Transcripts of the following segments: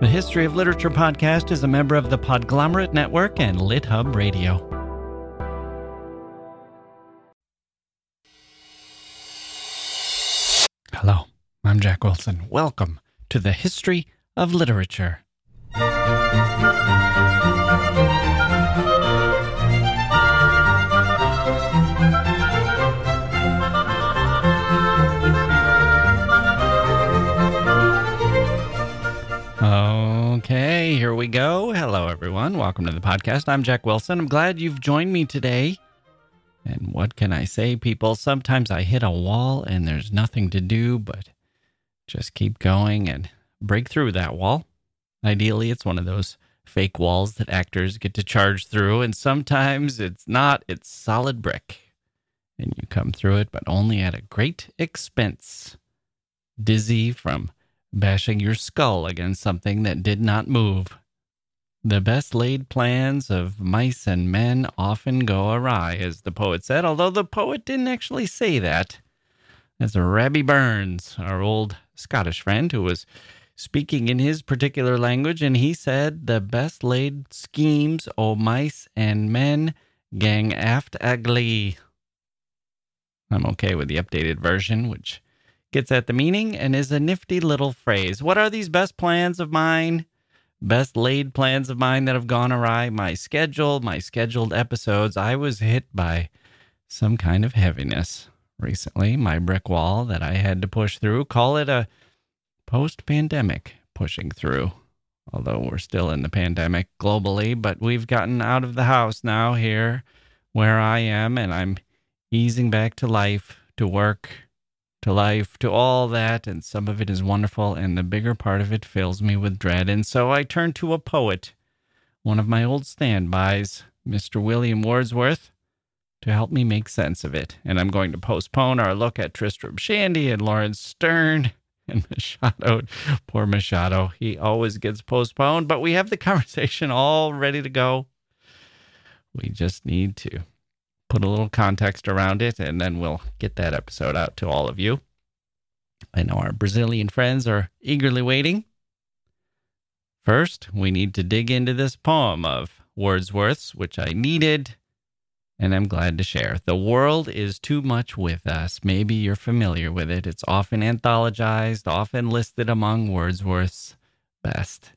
The History of Literature podcast is a member of the Podglomerate Network and LitHub Radio. Hello, I'm Jacke Wilson. Welcome to the History of Literature. We go. Hello, everyone. Welcome to the podcast. I'm Jacke Wilson. I'm glad you've joined me today. And what can I say, people? Sometimes I hit a wall and there's nothing to do but just keep going and break through that wall. Ideally, it's one of those fake walls that actors get to charge through, and sometimes it's not, it's solid brick. And you come through it, but only at a great expense. Dizzy from bashing your skull against something that did not move. The best laid plans of mice and men often go awry, as the poet said, although the poet didn't actually say that. That's Rabbie Burns, our old Scottish friend, who was speaking in his particular language, and he said, The best laid schemes o' mice and men gang aft agley. I'm okay with the updated version, which gets at the meaning and is a nifty little phrase. What are these best plans of mine? Best laid plans of mine that have gone awry? My schedule, my scheduled episodes. I was hit by some kind of heaviness recently, my brick wall that I had to push through. Call it a post pandemic pushing through. Although we're still in the pandemic globally, but we've gotten out of the house now here where I am, and I'm easing back to life, to work, to life, to all that, and some of it is wonderful, and the bigger part of it fills me with dread. And so I turn to a poet, one of my old standbys, Mr. William Wordsworth, to help me make sense of it. And I'm going to postpone our look at Tristram Shandy and Laurence Sterne and Machado. Poor Machado. He always gets postponed, but we have the conversation all ready to go. We just need to put a little context around it, and then we'll get that episode out to all of you. I know our Brazilian friends are eagerly waiting. First, we need to dig into this poem of Wordsworth's, which I needed and I'm glad to share. The World is Too Much With Us. Maybe you're familiar with it. It's often anthologized, often listed among Wordsworth's best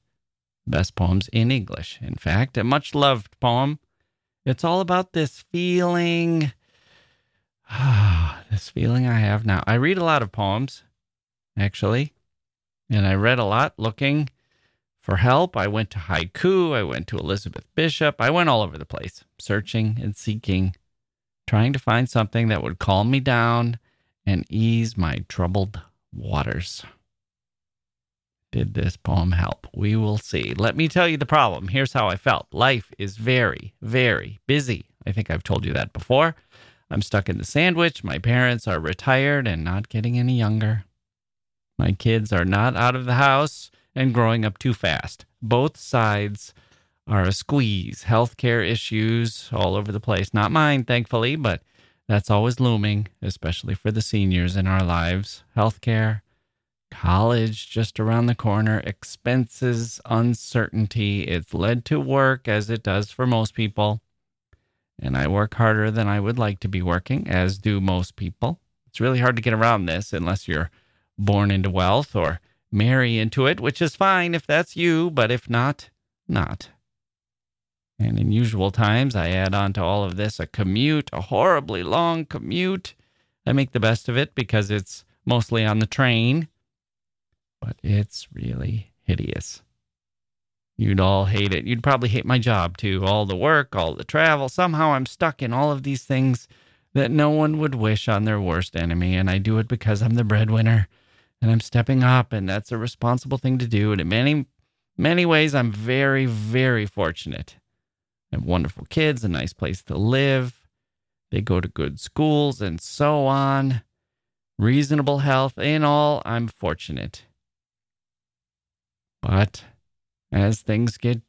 best poems in English. In fact, a much loved poem it's all about this feeling, this feeling I have now. I read a lot of poems, actually, and I read a lot looking for help. I went to haiku, I went to Elizabeth Bishop, I went all over the place, searching and seeking, trying to find something that would calm me down and ease my troubled waters. Did this poem help? We will see. Let me tell you the problem. Here's how I felt life is very, very busy. I think I've told you that before. I'm stuck in the sandwich. My parents are retired and not getting any younger. My kids are not out of the house and growing up too fast. Both sides are a squeeze. Healthcare issues all over the place. Not mine, thankfully, but that's always looming, especially for the seniors in our lives. Healthcare college just around the corner, expenses, uncertainty. It's led to work as it does for most people. And I work harder than I would like to be working, as do most people. It's really hard to get around this unless you're born into wealth or marry into it, which is fine if that's you, but if not, not. And in usual times, I add on to all of this a commute, a horribly long commute. I make the best of it because it's mostly on the train but it's really hideous. You'd all hate it. You'd probably hate my job too. All the work, all the travel. Somehow I'm stuck in all of these things that no one would wish on their worst enemy. And I do it because I'm the breadwinner and I'm stepping up, and that's a responsible thing to do. And in many, many ways, I'm very, very fortunate. I have wonderful kids, a nice place to live. They go to good schools and so on. Reasonable health. In all, I'm fortunate. But as things get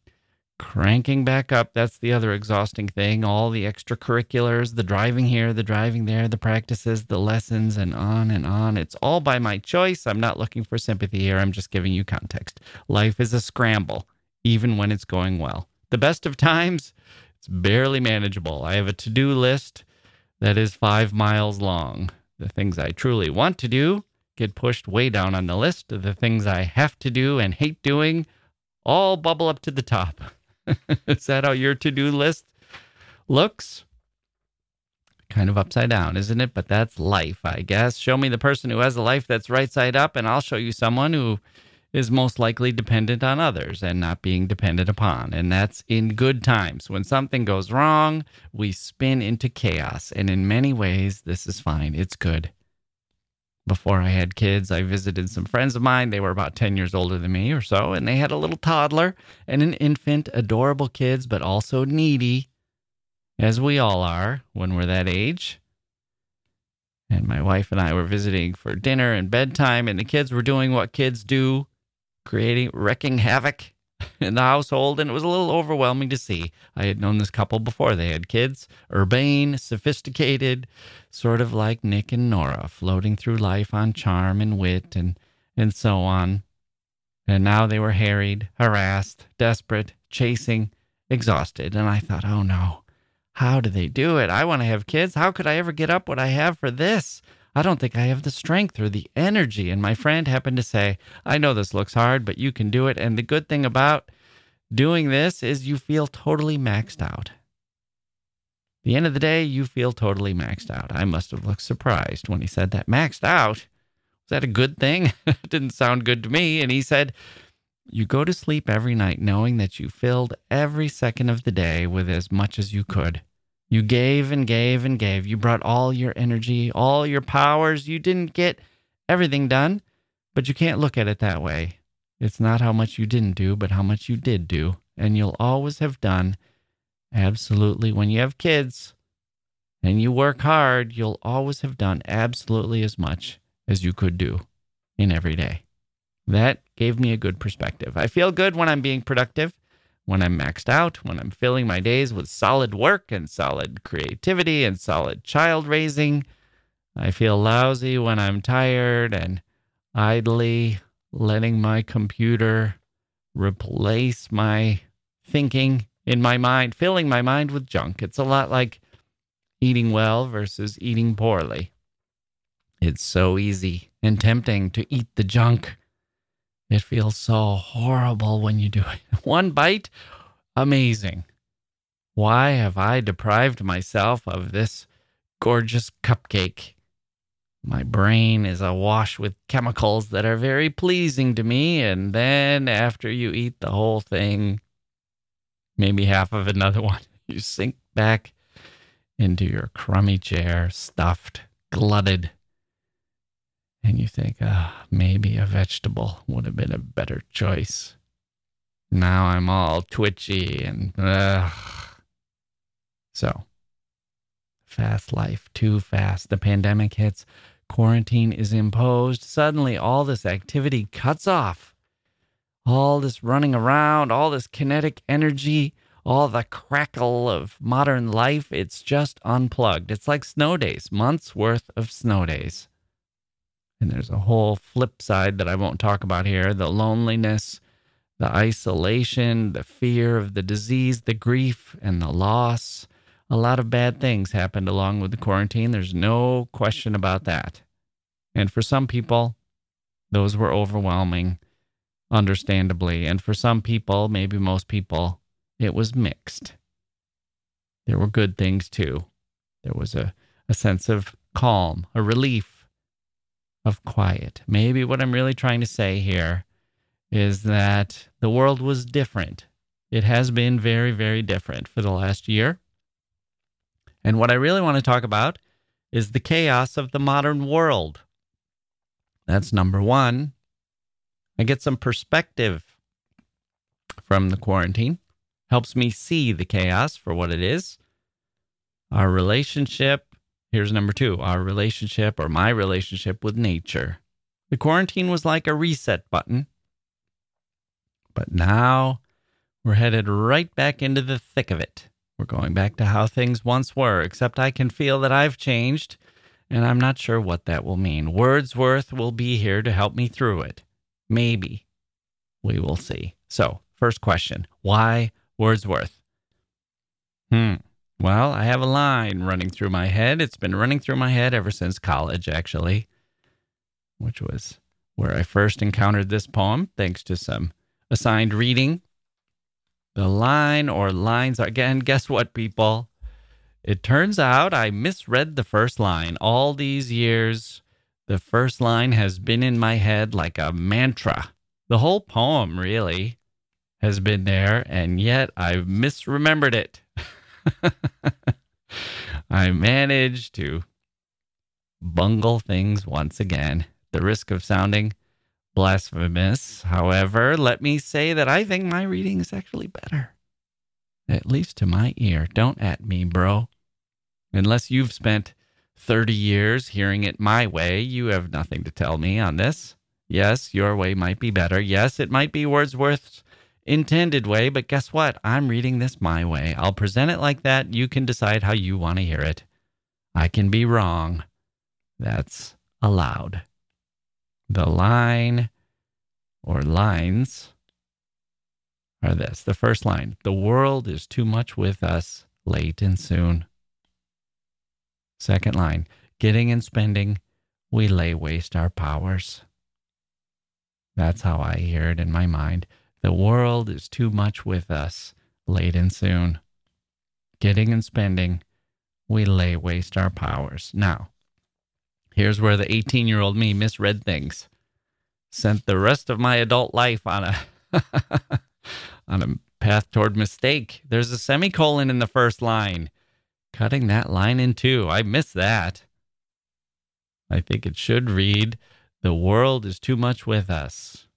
cranking back up. That's the other exhausting thing. All the extracurriculars, the driving here, the driving there, the practices, the lessons, and on and on. It's all by my choice. I'm not looking for sympathy here. I'm just giving you context. Life is a scramble, even when it's going well. The best of times, it's barely manageable. I have a to do list that is five miles long. The things I truly want to do get pushed way down on the list. of The things I have to do and hate doing all bubble up to the top. Is that how your to do list looks? Kind of upside down, isn't it? But that's life, I guess. Show me the person who has a life that's right side up, and I'll show you someone who is most likely dependent on others and not being dependent upon. And that's in good times. When something goes wrong, we spin into chaos. And in many ways, this is fine. It's good before I had kids, I visited some friends of mine. They were about 10 years older than me or so, and they had a little toddler and an infant, adorable kids, but also needy, as we all are when we're that age. And my wife and I were visiting for dinner and bedtime, and the kids were doing what kids do, creating, wrecking havoc in the household, and it was a little overwhelming to see. I had known this couple before they had kids, urbane, sophisticated, sort of like Nick and Nora, floating through life on charm and wit and, and so on. And now they were harried, harassed, desperate, chasing, exhausted. And I thought, oh no, how do they do it? I want to have kids. How could I ever get up what I have for this? I don't think I have the strength or the energy. And my friend happened to say, I know this looks hard, but you can do it. And the good thing about doing this is you feel totally maxed out. The end of the day, you feel totally maxed out. I must have looked surprised when he said that. Maxed out? Was that a good thing? it didn't sound good to me. And he said, You go to sleep every night knowing that you filled every second of the day with as much as you could. You gave and gave and gave. You brought all your energy, all your powers. You didn't get everything done, but you can't look at it that way. It's not how much you didn't do, but how much you did do. And you'll always have done absolutely. When you have kids and you work hard, you'll always have done absolutely as much as you could do in every day. That gave me a good perspective. I feel good when I'm being productive when I'm maxed out, when I'm filling my days with solid work and solid creativity and solid child raising. I feel lousy when I'm tired and idly letting my computer replace my thinking in my mind, filling my mind with junk. It's a lot like eating well versus eating poorly. It's so easy and tempting to eat the junk it feels so horrible when you do it. One bite, amazing. Why have I deprived myself of this gorgeous cupcake? My brain is awash with chemicals that are very pleasing to me. And then after you eat the whole thing, maybe half of another one, you sink back into your crummy chair, stuffed, glutted and you think, ah, maybe a vegetable would have been a better choice. Now I'm all twitchy and ugh. So, fast life, too fast. The pandemic hits, quarantine is imposed. Suddenly, all this activity cuts off. All this running around, all this kinetic energy, all the crackle of modern life, it's just unplugged. It's like snow days, months worth of snow days. And there's a whole flip side that I won't talk about here the loneliness, the isolation, the fear of the disease, the grief, and the loss. A lot of bad things happened along with the quarantine. There's no question about that. And for some people, those were overwhelming, understandably. And for some people, maybe most people, it was mixed. There were good things too. There was a, a sense of calm, a relief, of quiet. Maybe what I'm really trying to say here is that the world was different. It has been very, very different for the last year. And what I really want to talk about is the chaos of the modern world. That's number one. I get some perspective from the quarantine, helps me see the chaos for what it is. Our relationship Here's number two our relationship or my relationship with nature. The quarantine was like a reset button. But now We're headed right back into the thick of it. We're going back to how things once were, except I can feel that I've changed, and I'm not sure what that will mean. Wordsworth will be here to help me through it. Maybe. We will see. So, first question Why Wordsworth? Hmm. Well, I have a line running through my head. It's been running through my head ever since college, actually, which was where I first encountered this poem, thanks to some assigned reading. The line or lines, again, guess what, people? It turns out I misread the first line. All these years, the first line has been in my head like a mantra. The whole poem, really, has been there, and yet I've misremembered it. I managed to bungle things once again. The risk of sounding blasphemous, however, let me say that I think my reading is actually better. At least to my ear. Don't at me, bro. Unless you've spent 30 years hearing it my way, you have nothing to tell me on this. Yes, your way might be better. Yes, it might be Wordsworth's intended way, but guess what? I'm reading this my way. I'll present it like that. You can decide how you want to hear it. I can be wrong. That's allowed. The line or lines are this. The first line The world is too much with us late and soon. Second line Getting and spending, we lay waste our powers. That's how I hear it in my mind. The world is too much with us, late and soon. Getting and spending, we lay waste our powers. Now, here's where the 18 year old me misread things. Sent the rest of my adult life on a on a path toward mistake. There's a semicolon in the first line. Cutting that line in two. I missed that. I think it should read The world is too much with us.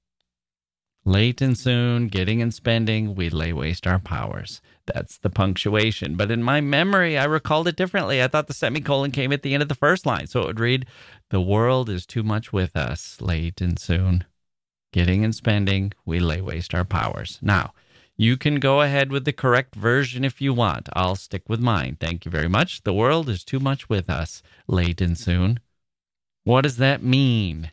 Late and soon, getting and spending, we lay waste our powers. That's the punctuation. But in my memory, I recalled it differently. I thought the semicolon came at the end of the first line. So it would read, The world is too much with us, late and soon. Getting and spending, we lay waste our powers. Now, you can go ahead with the correct version if you want. I'll stick with mine. Thank you very much. The world is too much with us, late and soon. What does that mean?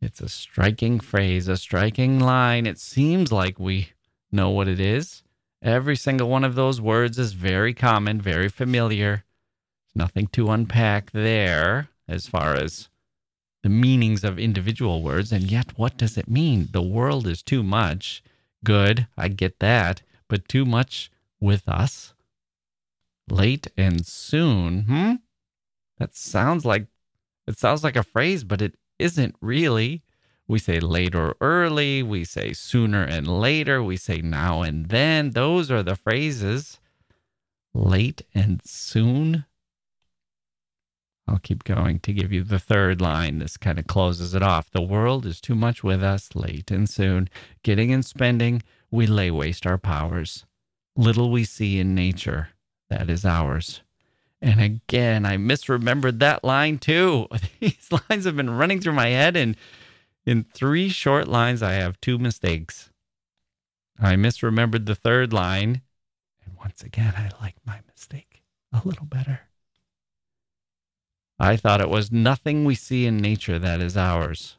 It's a striking phrase, a striking line. It seems like we know what it is. Every single one of those words is very common, very familiar. There's nothing to unpack there as far as the meanings of individual words. And yet, what does it mean? The world is too much. Good, I get that. But too much with us? Late and soon, hmm? That sounds like it sounds like a phrase, but it isn't really. We say late or early, we say sooner and later, we say now and then. Those are the phrases. Late and soon. I'll keep going to give you the third line. This kind of closes it off. The world is too much with us, late and soon. Getting and spending, we lay waste our powers. Little we see in nature, that is ours. And again, I misremembered that line too. These lines have been running through my head, and in three short lines, I have two mistakes. I misremembered the third line. And once again, I like my mistake a little better. I thought it was nothing we see in nature that is ours.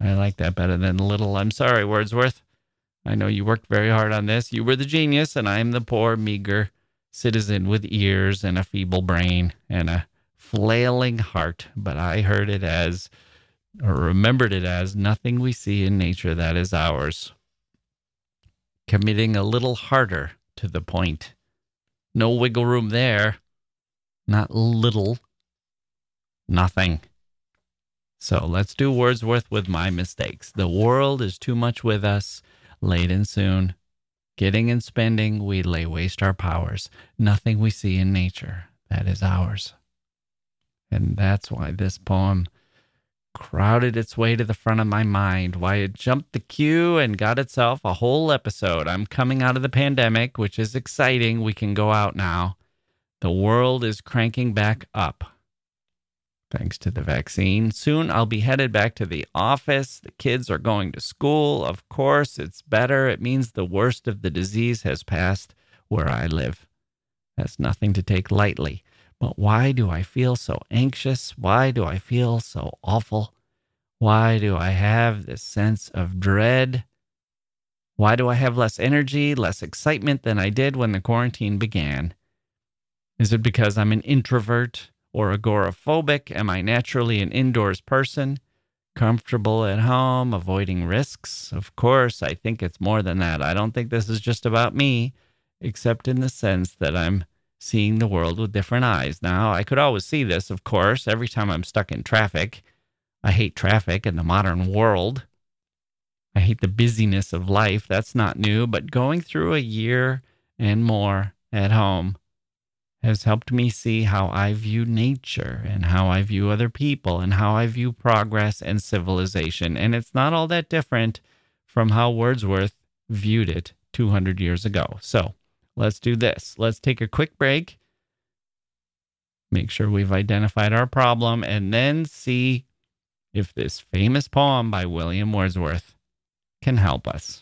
I like that better than little. I'm sorry, Wordsworth. I know you worked very hard on this. You were the genius, and I am the poor, meager citizen with ears and a feeble brain and a flailing heart. But I heard it as, or remembered it as, nothing we see in nature that is ours. Committing a little harder to the point. No wiggle room there. Not little. Nothing. So let's do Wordsworth with my mistakes. The world is too much with us, late and soon. Getting and spending, we lay waste our powers. Nothing we see in nature, that is ours. And that's why this poem crowded its way to the front of my mind, why it jumped the queue and got itself a whole episode. I'm coming out of the pandemic, which is exciting. We can go out now. The world is cranking back up. Thanks to the vaccine. Soon I'll be headed back to the office. The kids are going to school. Of course, it's better. It means the worst of the disease has passed where I live. That's nothing to take lightly. But why do I feel so anxious? Why do I feel so awful? Why do I have this sense of dread? Why do I have less energy, less excitement than I did when the quarantine began? Is it because I'm an introvert or agoraphobic? Am I naturally an indoors person? Comfortable at home, avoiding risks? Of course, I think it's more than that. I don't think this is just about me, except in the sense that I'm seeing the world with different eyes. Now, I could always see this, of course, every time I'm stuck in traffic. I hate traffic in the modern world. I hate the busyness of life. That's not new, but going through a year and more at home has helped me see how I view nature and how I view other people and how I view progress and civilization. And it's not all that different from how Wordsworth viewed it 200 years ago. So let's do this. Let's take a quick break, make sure we've identified our problem, and then see if this famous poem by William Wordsworth can help us.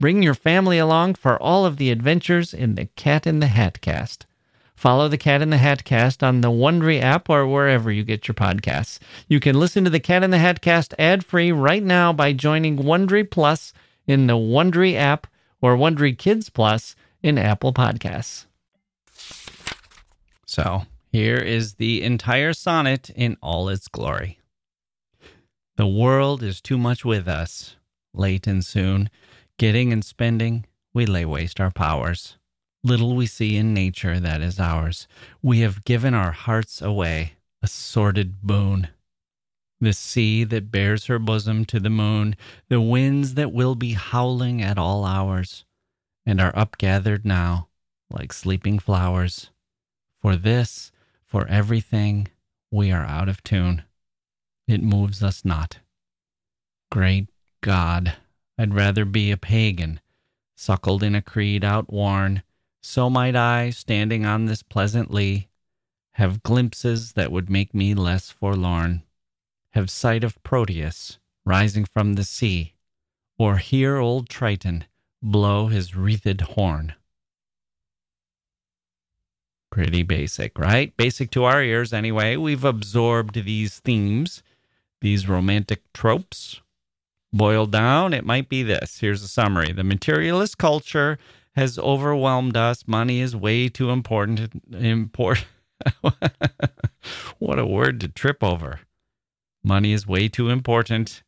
Bring your family along for all of the adventures in the Cat in the Hat cast. Follow the Cat in the Hat cast on the Wondery app or wherever you get your podcasts. You can listen to the Cat in the Hat cast ad free right now by joining Wondery Plus in the Wondery app or Wondery Kids Plus in Apple Podcasts. So here is the entire sonnet in all its glory. The world is too much with us, late and soon. Getting and spending, we lay waste our powers. Little we see in nature that is ours. We have given our hearts away, a sordid boon. The sea that bears her bosom to the moon, the winds that will be howling at all hours, and are upgathered now like sleeping flowers. For this, for everything, we are out of tune. It moves us not. Great God, I'd rather be a pagan, suckled in a creed outworn. So might I, standing on this pleasant lea, have glimpses that would make me less forlorn, have sight of Proteus rising from the sea, or hear old Triton blow his wreathed horn. Pretty basic, right? Basic to our ears, anyway. We've absorbed these themes, these romantic tropes, Boiled down, it might be this. Here's a summary The materialist culture has overwhelmed us. Money is way too important. Import. what a word to trip over. Money is way too important.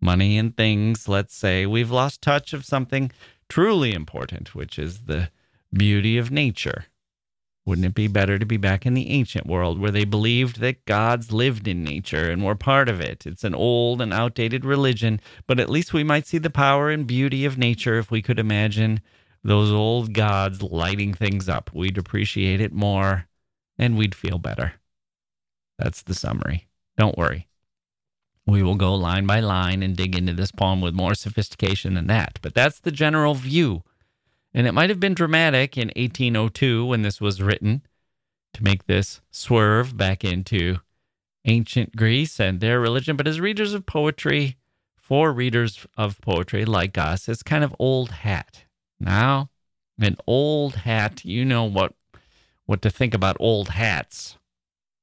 Money and things, let's say. We've lost touch of something truly important, which is the beauty of nature. Wouldn't it be better to be back in the ancient world where they believed that gods lived in nature and were part of it? It's an old and outdated religion, but at least we might see the power and beauty of nature if we could imagine those old gods lighting things up. We'd appreciate it more and we'd feel better. That's the summary. Don't worry. We will go line by line and dig into this poem with more sophistication than that, but that's the general view and it might have been dramatic in 1802 when this was written to make this swerve back into ancient Greece and their religion. But as readers of poetry, for readers of poetry like us, it's kind of old hat. Now, an old hat, you know what what to think about old hats.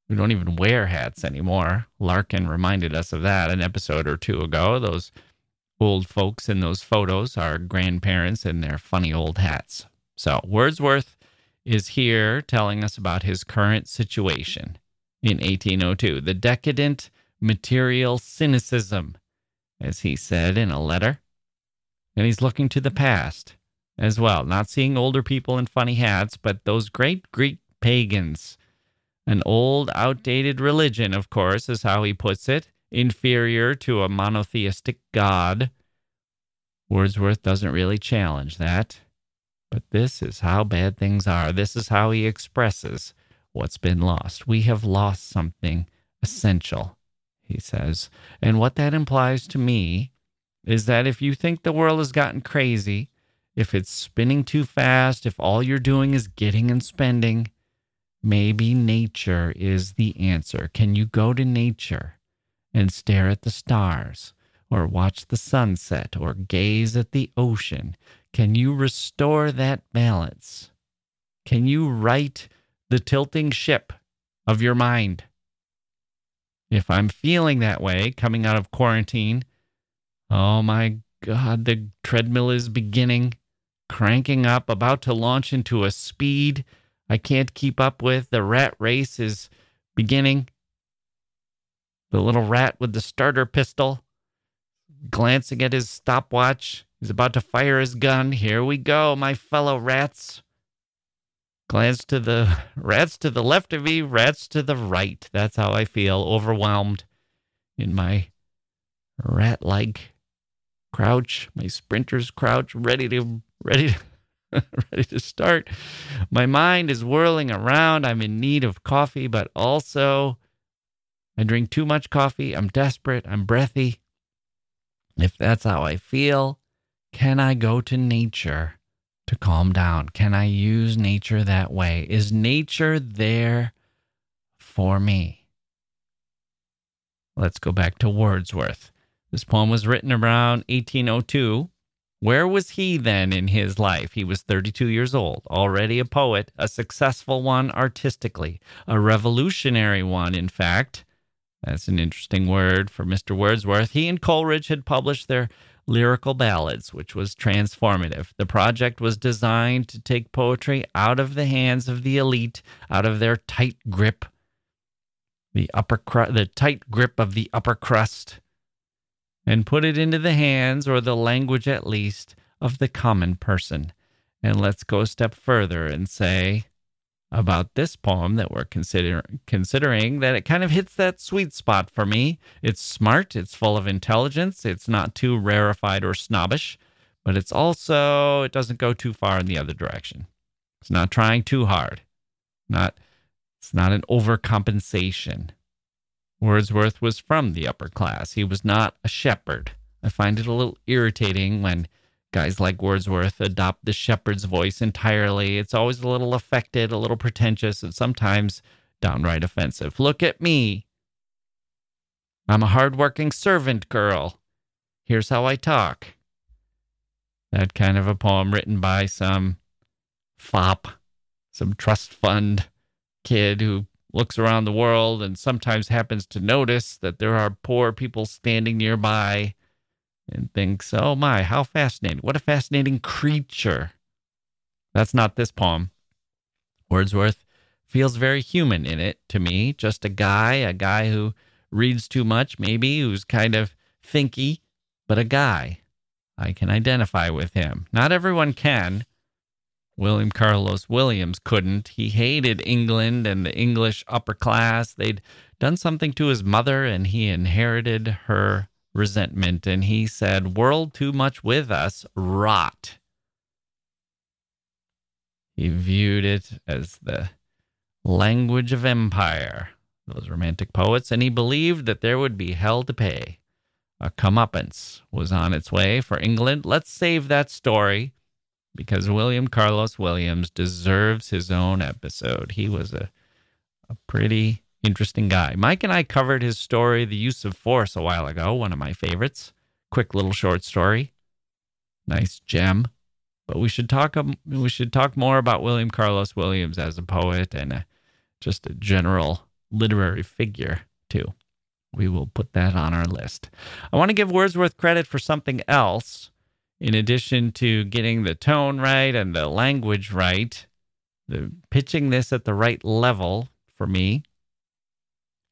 We don't even wear hats anymore. Larkin reminded us of that an episode or two ago. Those old folks in those photos are grandparents in their funny old hats. So, Wordsworth is here telling us about his current situation in 1802, the decadent material cynicism, as he said in a letter. And he's looking to the past as well, not seeing older people in funny hats, but those great Greek pagans an old, outdated religion, of course, is how he puts it, inferior to a monotheistic God. Wordsworth doesn't really challenge that. But this is how bad things are. This is how he expresses what's been lost. We have lost something essential, he says. And what that implies to me is that if you think the world has gotten crazy, if it's spinning too fast, if all you're doing is getting and spending, Maybe nature is the answer. Can you go to nature and stare at the stars, or watch the sunset, or gaze at the ocean? Can you restore that balance? Can you right the tilting ship of your mind? If I'm feeling that way coming out of quarantine, oh my God, the treadmill is beginning, cranking up, about to launch into a speed I can't keep up with. The rat race is beginning. The little rat with the starter pistol glancing at his stopwatch. He's about to fire his gun. Here we go, my fellow rats. Glance to the rats to the left of me, rats to the right. That's how I feel, overwhelmed in my rat like crouch, my sprinter's crouch, ready to ready to ready to start. My mind is whirling around. I'm in need of coffee, but also I drink too much coffee. I'm desperate. I'm breathy. If that's how I feel, can I go to nature to calm down? Can I use nature that way? Is nature there for me? Let's go back to Wordsworth. This poem was written around 1802 where was he then in his life? He was 32 years old, already a poet, a successful one artistically, a revolutionary one, in fact. That's an interesting word for Mr. Wordsworth. He and Coleridge had published their lyrical ballads, which was transformative. The project was designed to take poetry out of the hands of the elite, out of their tight grip, the upper cru- the tight grip of the upper crust and put it into the hands, or the language at least, of the common person. And let's go a step further and say about this poem that we're consider- considering that it kind of hits that sweet spot for me. It's smart, it's full of intelligence, it's not too rarefied or snobbish, but it's also, it doesn't go too far in the other direction. It's not trying too hard. Not, it's not an overcompensation. Wordsworth was from the upper class. He was not a shepherd. I find it a little irritating when guys like Wordsworth adopt the shepherd's voice entirely. It's always a little affected, a little pretentious, and sometimes downright offensive. Look at me. I'm a hardworking servant girl. Here's how I talk. That kind of a poem written by some fop, some trust fund kid who looks around the world and sometimes happens to notice that there are poor people standing nearby and thinks, oh my, how fascinating. What a fascinating creature. That's not this poem. Wordsworth feels very human in it to me. Just a guy, a guy who reads too much, maybe, who's kind of thinky, but a guy. I can identify with him. Not everyone can, William Carlos Williams couldn't. He hated England and the English upper class. They'd done something to his mother and he inherited her resentment. And he said, World too much with us, rot. He viewed it as the language of empire, those romantic poets, and he believed that there would be hell to pay. A comeuppance was on its way for England. Let's save that story because William Carlos Williams deserves his own episode. He was a, a pretty interesting guy. Mike and I covered his story, The Use of Force, a while ago, one of my favorites. Quick little short story. Nice gem. But we should talk um, we should talk more about William Carlos Williams as a poet and a, just a general literary figure too. We will put that on our list. I want to give Wordsworth credit for something else. In addition to getting the tone right and the language right, the pitching this at the right level for me,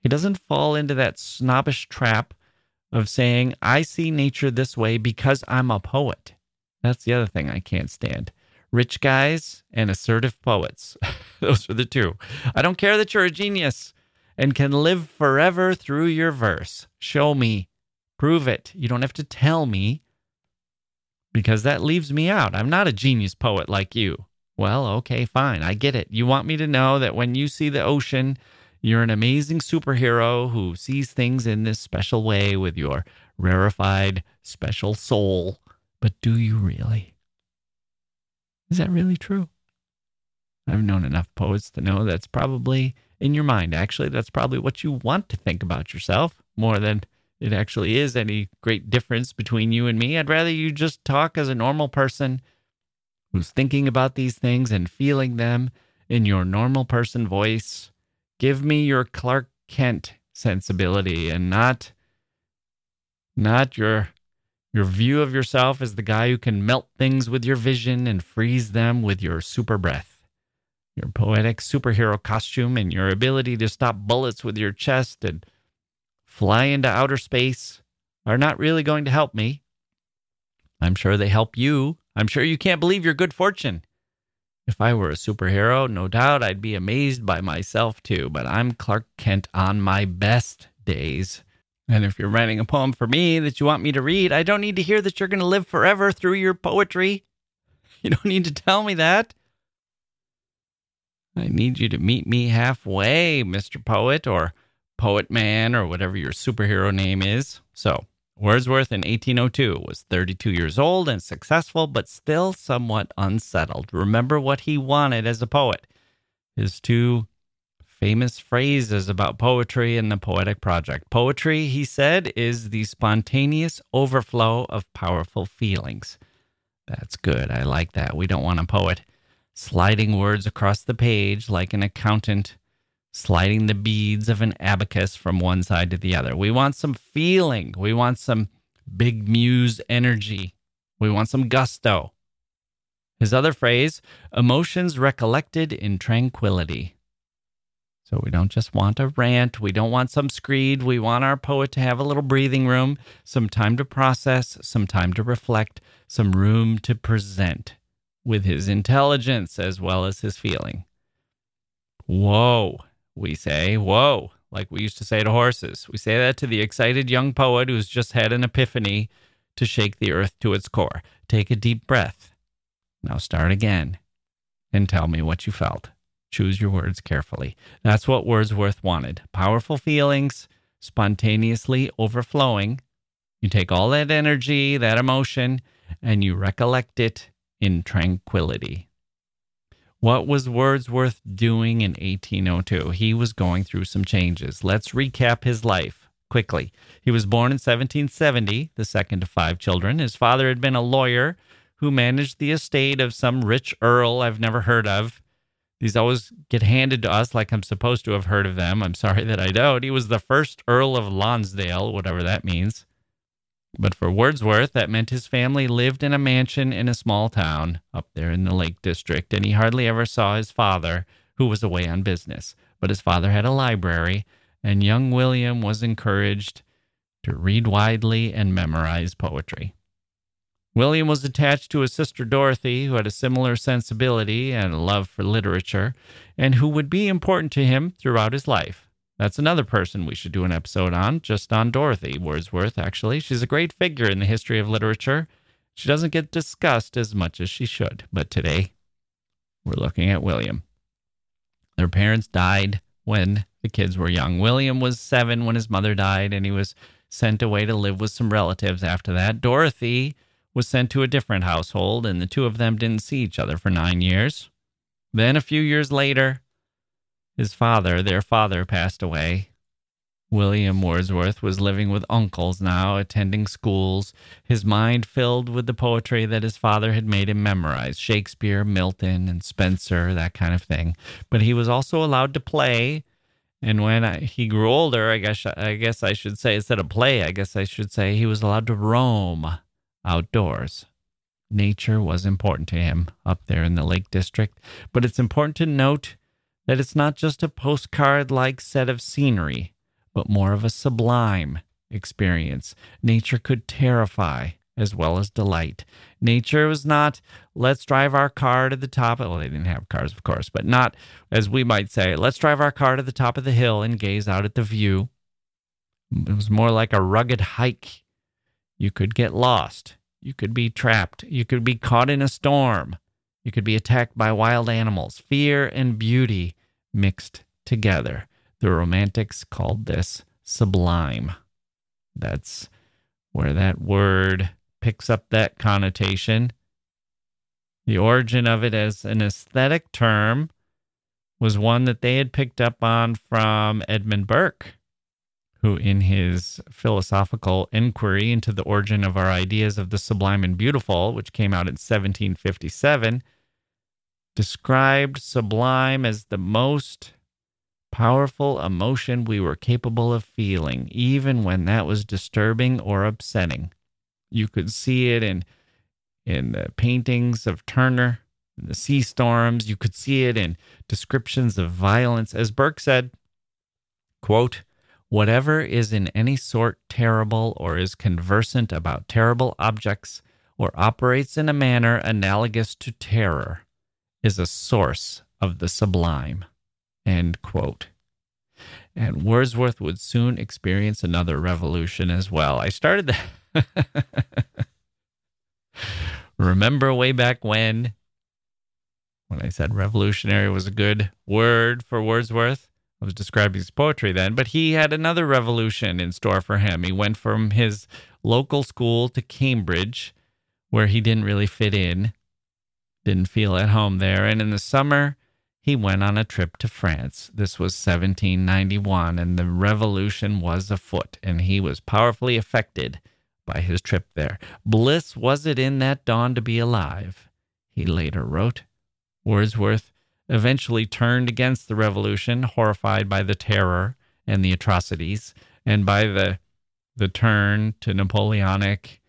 he doesn't fall into that snobbish trap of saying, I see nature this way because I'm a poet. That's the other thing I can't stand. Rich guys and assertive poets. Those are the two. I don't care that you're a genius and can live forever through your verse. Show me. Prove it. You don't have to tell me because that leaves me out. I'm not a genius poet like you. Well, okay, fine. I get it. You want me to know that when you see the ocean, you're an amazing superhero who sees things in this special way with your rarefied, special soul. But do you really? Is that really true? I've known enough poets to know that's probably in your mind. Actually, that's probably what you want to think about yourself more than it actually is any great difference between you and me. I'd rather you just talk as a normal person who's thinking about these things and feeling them in your normal person voice. Give me your Clark Kent sensibility and not not your your view of yourself as the guy who can melt things with your vision and freeze them with your super breath. Your poetic superhero costume and your ability to stop bullets with your chest and fly into outer space are not really going to help me. I'm sure they help you. I'm sure you can't believe your good fortune. If I were a superhero, no doubt I'd be amazed by myself too, but I'm Clark Kent on my best days. And if you're writing a poem for me that you want me to read, I don't need to hear that you're going to live forever through your poetry. You don't need to tell me that. I need you to meet me halfway, Mr. Poet, or Poet Man, or whatever your superhero name is. So, Wordsworth in 1802 was 32 years old and successful, but still somewhat unsettled. Remember what he wanted as a poet. His two famous phrases about poetry and the poetic project. Poetry, he said, is the spontaneous overflow of powerful feelings. That's good. I like that. We don't want a poet sliding words across the page like an accountant sliding the beads of an abacus from one side to the other. We want some feeling. We want some big muse energy. We want some gusto. His other phrase, emotions recollected in tranquility. So we don't just want a rant. We don't want some screed. We want our poet to have a little breathing room, some time to process, some time to reflect, some room to present with his intelligence as well as his feeling. Whoa, we say, whoa, like we used to say to horses. We say that to the excited young poet who's just had an epiphany to shake the earth to its core. Take a deep breath. Now start again and tell me what you felt. Choose your words carefully. That's what Wordsworth wanted powerful feelings, spontaneously overflowing. You take all that energy, that emotion, and you recollect it in tranquility. What was Wordsworth doing in 1802? He was going through some changes. Let's recap his life quickly. He was born in 1770, the second of five children. His father had been a lawyer who managed the estate of some rich earl I've never heard of. These always get handed to us like I'm supposed to have heard of them. I'm sorry that I don't. He was the first Earl of Lonsdale, whatever that means. But for Wordsworth, that meant his family lived in a mansion in a small town up there in the Lake District, and he hardly ever saw his father, who was away on business. But his father had a library, and young William was encouraged to read widely and memorize poetry. William was attached to his sister Dorothy, who had a similar sensibility and a love for literature, and who would be important to him throughout his life. That's another person we should do an episode on, just on Dorothy Wordsworth, actually. She's a great figure in the history of literature. She doesn't get discussed as much as she should, but today we're looking at William. Their parents died when the kids were young. William was seven when his mother died, and he was sent away to live with some relatives after that. Dorothy was sent to a different household, and the two of them didn't see each other for nine years. Then, a few years later, his father, their father, passed away. William Wordsworth was living with uncles now, attending schools, his mind filled with the poetry that his father had made him memorize Shakespeare, Milton, and Spenser, that kind of thing. But he was also allowed to play. And when I, he grew older, I guess I guess I should say instead of play, I guess I should say he was allowed to roam outdoors. Nature was important to him up there in the Lake District, but it's important to note that it's not just a postcard like set of scenery but more of a sublime experience. Nature could terrify as well as delight. Nature was not, let's drive our car to the top. Well, they didn't have cars, of course, but not, as we might say, let's drive our car to the top of the hill and gaze out at the view. It was more like a rugged hike. You could get lost. You could be trapped. You could be caught in a storm. You could be attacked by wild animals. Fear and beauty mixed together. The Romantics called this sublime. That's where that word picks up that connotation. The origin of it as an aesthetic term was one that they had picked up on from Edmund Burke, who, in his philosophical inquiry into the origin of our ideas of the sublime and beautiful, which came out in 1757, described sublime as the most powerful emotion we were capable of feeling, even when that was disturbing or upsetting. You could see it in in the paintings of Turner, the sea storms. You could see it in descriptions of violence. As Burke said, quote, whatever is in any sort terrible or is conversant about terrible objects or operates in a manner analogous to terror is a source of the sublime. End quote. And Wordsworth would soon experience another revolution as well. I started that. Remember way back when, when I said revolutionary was a good word for Wordsworth? I was describing his poetry then, but he had another revolution in store for him. He went from his local school to Cambridge, where he didn't really fit in, didn't feel at home there. And in the summer, he went on a trip to France. This was 1791, and the revolution was afoot, and he was powerfully affected by his trip there. Bliss was it in that dawn to be alive, he later wrote. Wordsworth eventually turned against the revolution, horrified by the terror and the atrocities, and by the the turn to Napoleonic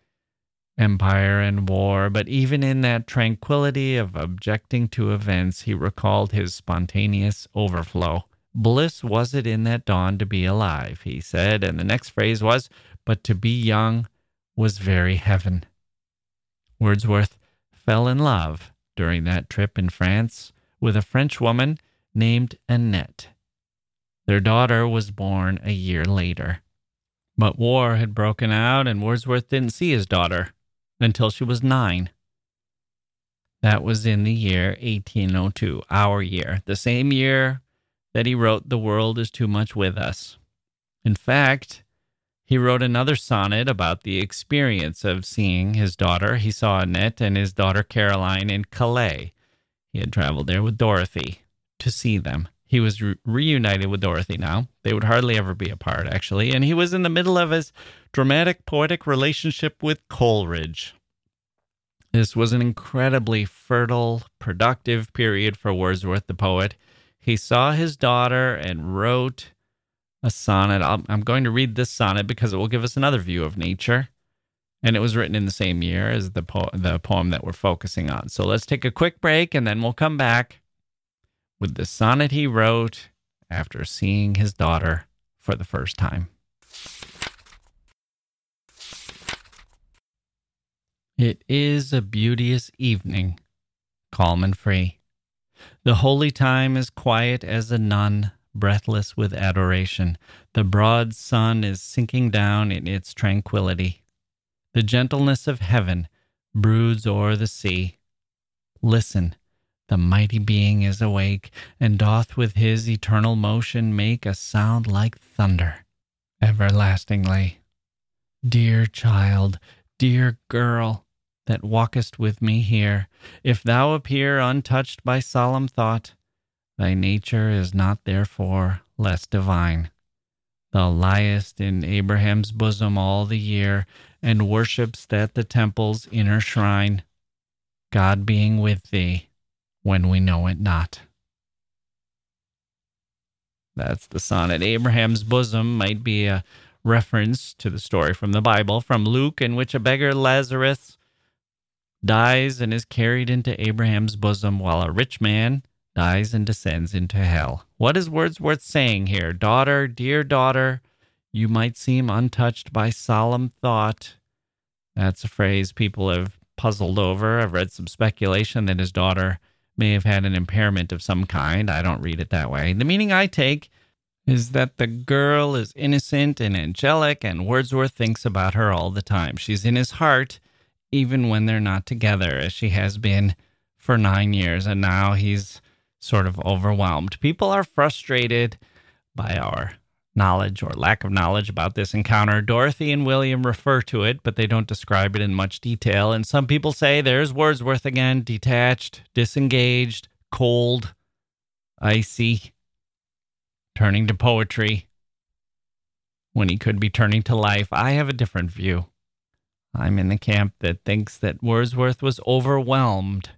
empire and war, but even in that tranquility of objecting to events, he recalled his spontaneous overflow. Bliss was it in that dawn to be alive, he said, and the next phrase was, but to be young was very heaven. Wordsworth fell in love during that trip in France with a French woman named Annette. Their daughter was born a year later. But war had broken out, and Wordsworth didn't see his daughter until she was nine. That was in the year 1802, our year, the same year that he wrote The World is Too Much With Us. In fact, he wrote another sonnet about the experience of seeing his daughter. He saw Annette and his daughter Caroline in Calais. He had traveled there with Dorothy to see them. He was re- reunited with Dorothy now. They would hardly ever be apart, actually. And he was in the middle of his dramatic, poetic relationship with Coleridge. This was an incredibly fertile, productive period for Wordsworth, the poet. He saw his daughter and wrote a sonnet. I'm going to read this sonnet because it will give us another view of nature. And it was written in the same year as the, po- the poem that we're focusing on. So let's take a quick break and then we'll come back with the sonnet he wrote after seeing his daughter for the first time. It is a beauteous evening, calm and free. The holy time is quiet as a nun, breathless with adoration. The broad sun is sinking down in its tranquillity. The gentleness of heaven broods o'er the sea. Listen, the mighty being is awake, and doth with his eternal motion make a sound like thunder, everlastingly. Dear child, dear girl, that walkest with me here, if thou appear untouched by solemn thought, thy nature is not therefore less divine. Thou liest in Abraham's bosom all the year, and worshipst at the temple's inner shrine, God being with thee when we know it not. That's the sonnet. Abraham's bosom might be a reference to the story from the Bible from Luke, in which a beggar Lazarus dies and is carried into Abraham's bosom, while a rich man dies and descends into hell. What is Wordsworth saying here? Daughter, dear daughter, you might seem untouched by solemn thought. That's a phrase people have puzzled over. I've read some speculation that his daughter may have had an impairment of some kind. I don't read it that way. The meaning I take is that the girl is innocent and angelic, and Wordsworth thinks about her all the time. She's in his heart, even when they're not together, as she has been for nine years, and now he's sort of overwhelmed. People are frustrated by our knowledge or lack of knowledge about this encounter. Dorothy and William refer to it, but they don't describe it in much detail. And some people say there's Wordsworth again detached, disengaged, cold, icy, turning to poetry when he could be turning to life. I have a different view. I'm in the camp that thinks that Wordsworth was overwhelmed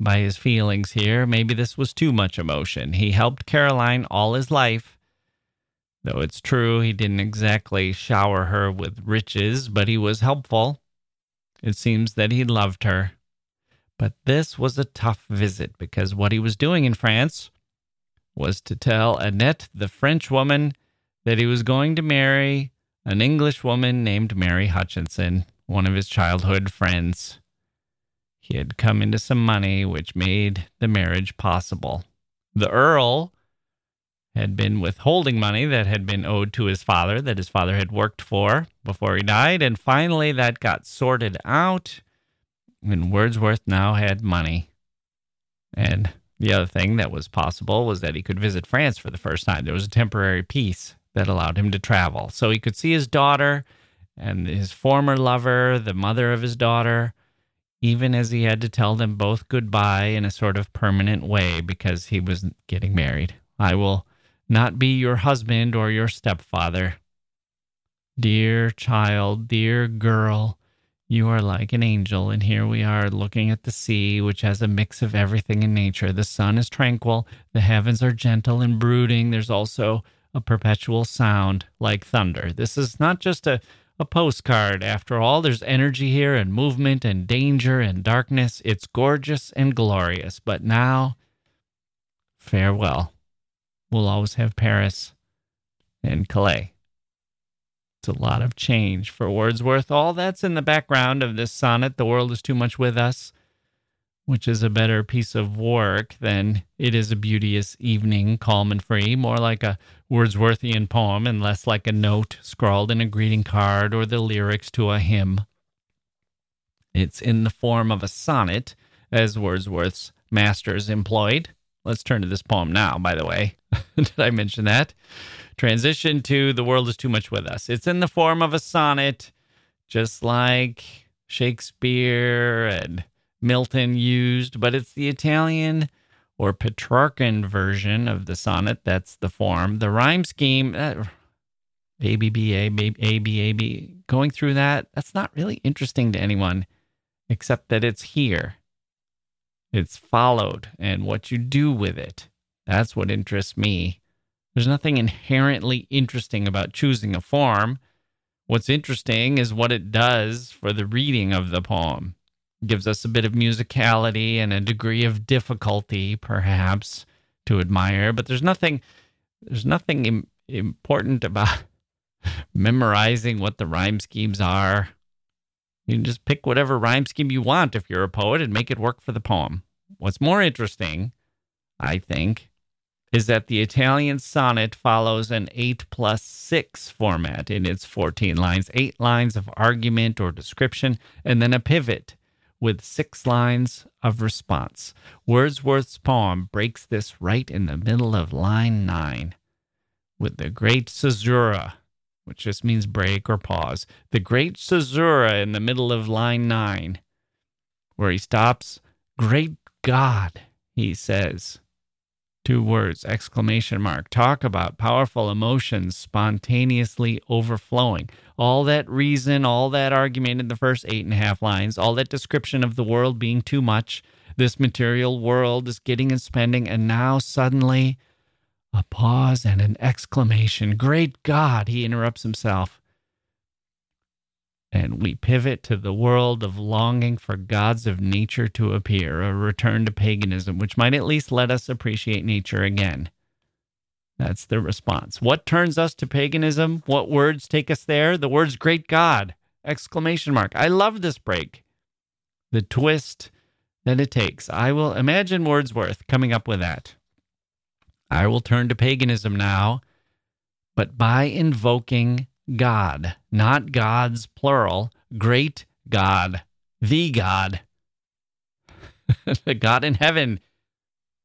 by his feelings here. Maybe this was too much emotion. He helped Caroline all his life, though it's true he didn't exactly shower her with riches, but he was helpful. It seems that he loved her. But this was a tough visit because what he was doing in France was to tell Annette, the French woman, that he was going to marry an English woman named Mary Hutchinson, one of his childhood friends. He had come into some money, which made the marriage possible. The Earl had been withholding money that had been owed to his father, that his father had worked for before he died, and finally that got sorted out, and Wordsworth now had money. And the other thing that was possible was that he could visit France for the first time. There was a temporary peace that allowed him to travel. So he could see his daughter and his former lover, the mother of his daughter, even as he had to tell them both goodbye in a sort of permanent way because he was getting married. I will not be your husband or your stepfather. Dear child, dear girl, you are like an angel, and here we are looking at the sea, which has a mix of everything in nature. The sun is tranquil, the heavens are gentle and brooding. There's also a perpetual sound like thunder. This is not just a a postcard. After all, there's energy here and movement and danger and darkness. It's gorgeous and glorious. But now, farewell. We'll always have Paris and Calais. It's a lot of change for Wordsworth. All that's in the background of this sonnet, The World is Too Much With Us which is a better piece of work than it is a beauteous evening, calm and free, more like a Wordsworthian poem and less like a note scrawled in a greeting card or the lyrics to a hymn. It's in the form of a sonnet, as Wordsworth's masters employed. Let's turn to this poem now, by the way. Did I mention that? Transition to The World is Too Much With Us. It's in the form of a sonnet, just like Shakespeare and Milton used, but it's the Italian or Petrarchan version of the sonnet. That's the form. The rhyme scheme, uh, A, B, B, A, B, A, B, A, B, going through that, that's not really interesting to anyone except that it's here. It's followed, and what you do with it. That's what interests me. There's nothing inherently interesting about choosing a form. What's interesting is what it does for the reading of the poem It gives us a bit of musicality and a degree of difficulty, perhaps, to admire. But there's nothing, there's nothing Im- important about memorizing what the rhyme schemes are. You can just pick whatever rhyme scheme you want if you're a poet and make it work for the poem. What's more interesting, I think, is that the Italian sonnet follows an 8 plus 6 format in its 14 lines, eight lines of argument or description, and then a pivot with six lines of response. Wordsworth's poem breaks this right in the middle of line nine with the great caesura, which just means break or pause. The great caesura in the middle of line nine, where he stops. Great God, he says Two words, exclamation mark. Talk about powerful emotions spontaneously overflowing. All that reason, all that argument in the first eight and a half lines, all that description of the world being too much, this material world is getting and spending, and now suddenly a pause and an exclamation. Great God, he interrupts himself. And we pivot to the world of longing for gods of nature to appear, a return to paganism, which might at least let us appreciate nature again. That's the response. What turns us to paganism? What words take us there? The words great God! Exclamation mark. I love this break. The twist that it takes. I will imagine Wordsworth coming up with that. I will turn to paganism now, but by invoking God, not gods plural, great God, the God, the God in heaven,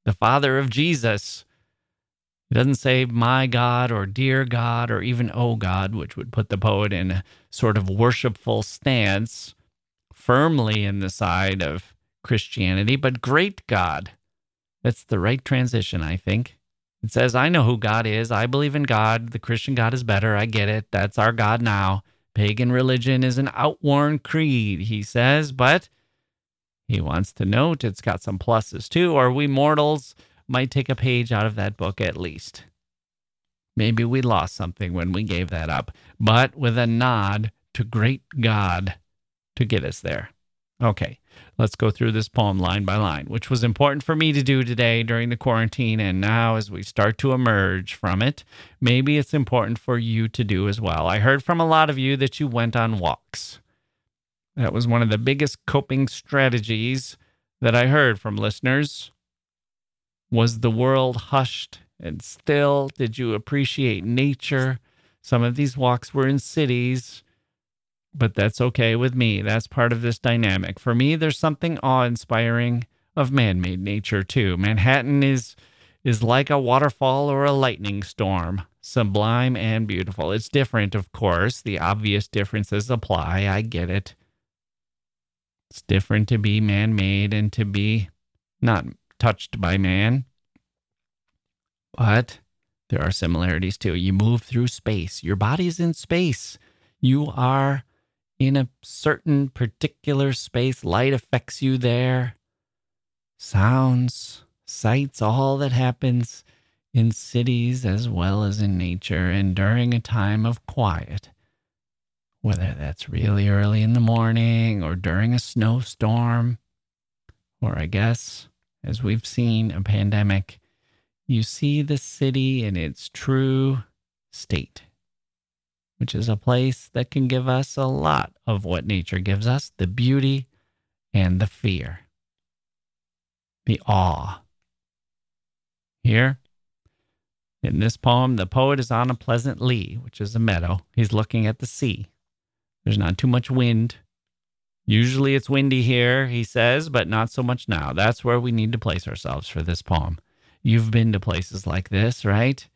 the Father of Jesus. It doesn't say my God or dear God or even oh God, which would put the poet in a sort of worshipful stance, firmly in the side of Christianity, but great God. That's the right transition, I think. It says, I know who God is. I believe in God. The Christian God is better. I get it. That's our God now. Pagan religion is an outworn creed, he says, but he wants to note it's got some pluses too, or we mortals might take a page out of that book at least. Maybe we lost something when we gave that up, but with a nod to great God to get us there. Okay, let's go through this poem line by line, which was important for me to do today during the quarantine. And now, as we start to emerge from it, maybe it's important for you to do as well. I heard from a lot of you that you went on walks. That was one of the biggest coping strategies that I heard from listeners. Was the world hushed and still? Did you appreciate nature? Some of these walks were in cities but that's okay with me. That's part of this dynamic. For me, there's something awe inspiring of man made nature, too. Manhattan is. Is like a waterfall or a lightning storm, sublime and beautiful. It's different, of course. The obvious differences apply. I get it. It's different to be man made and to be not touched by man. But there are similarities too. You move through space, your body's in space. You are in a certain particular space. Light affects you there. Sounds, sights, all that happens in cities as well as in nature and during a time of quiet. Whether that's really early in the morning or during a snowstorm, or I guess, as we've seen, a pandemic, you see the city in its true state which is a place that can give us a lot of what nature gives us the beauty and the fear, the awe. Here, in this poem, the poet is on a pleasant lea, which is a meadow. He's looking at the sea. There's not too much wind. Usually it's windy here, he says, but not so much now. That's where we need to place ourselves for this poem. You've been to places like this, right?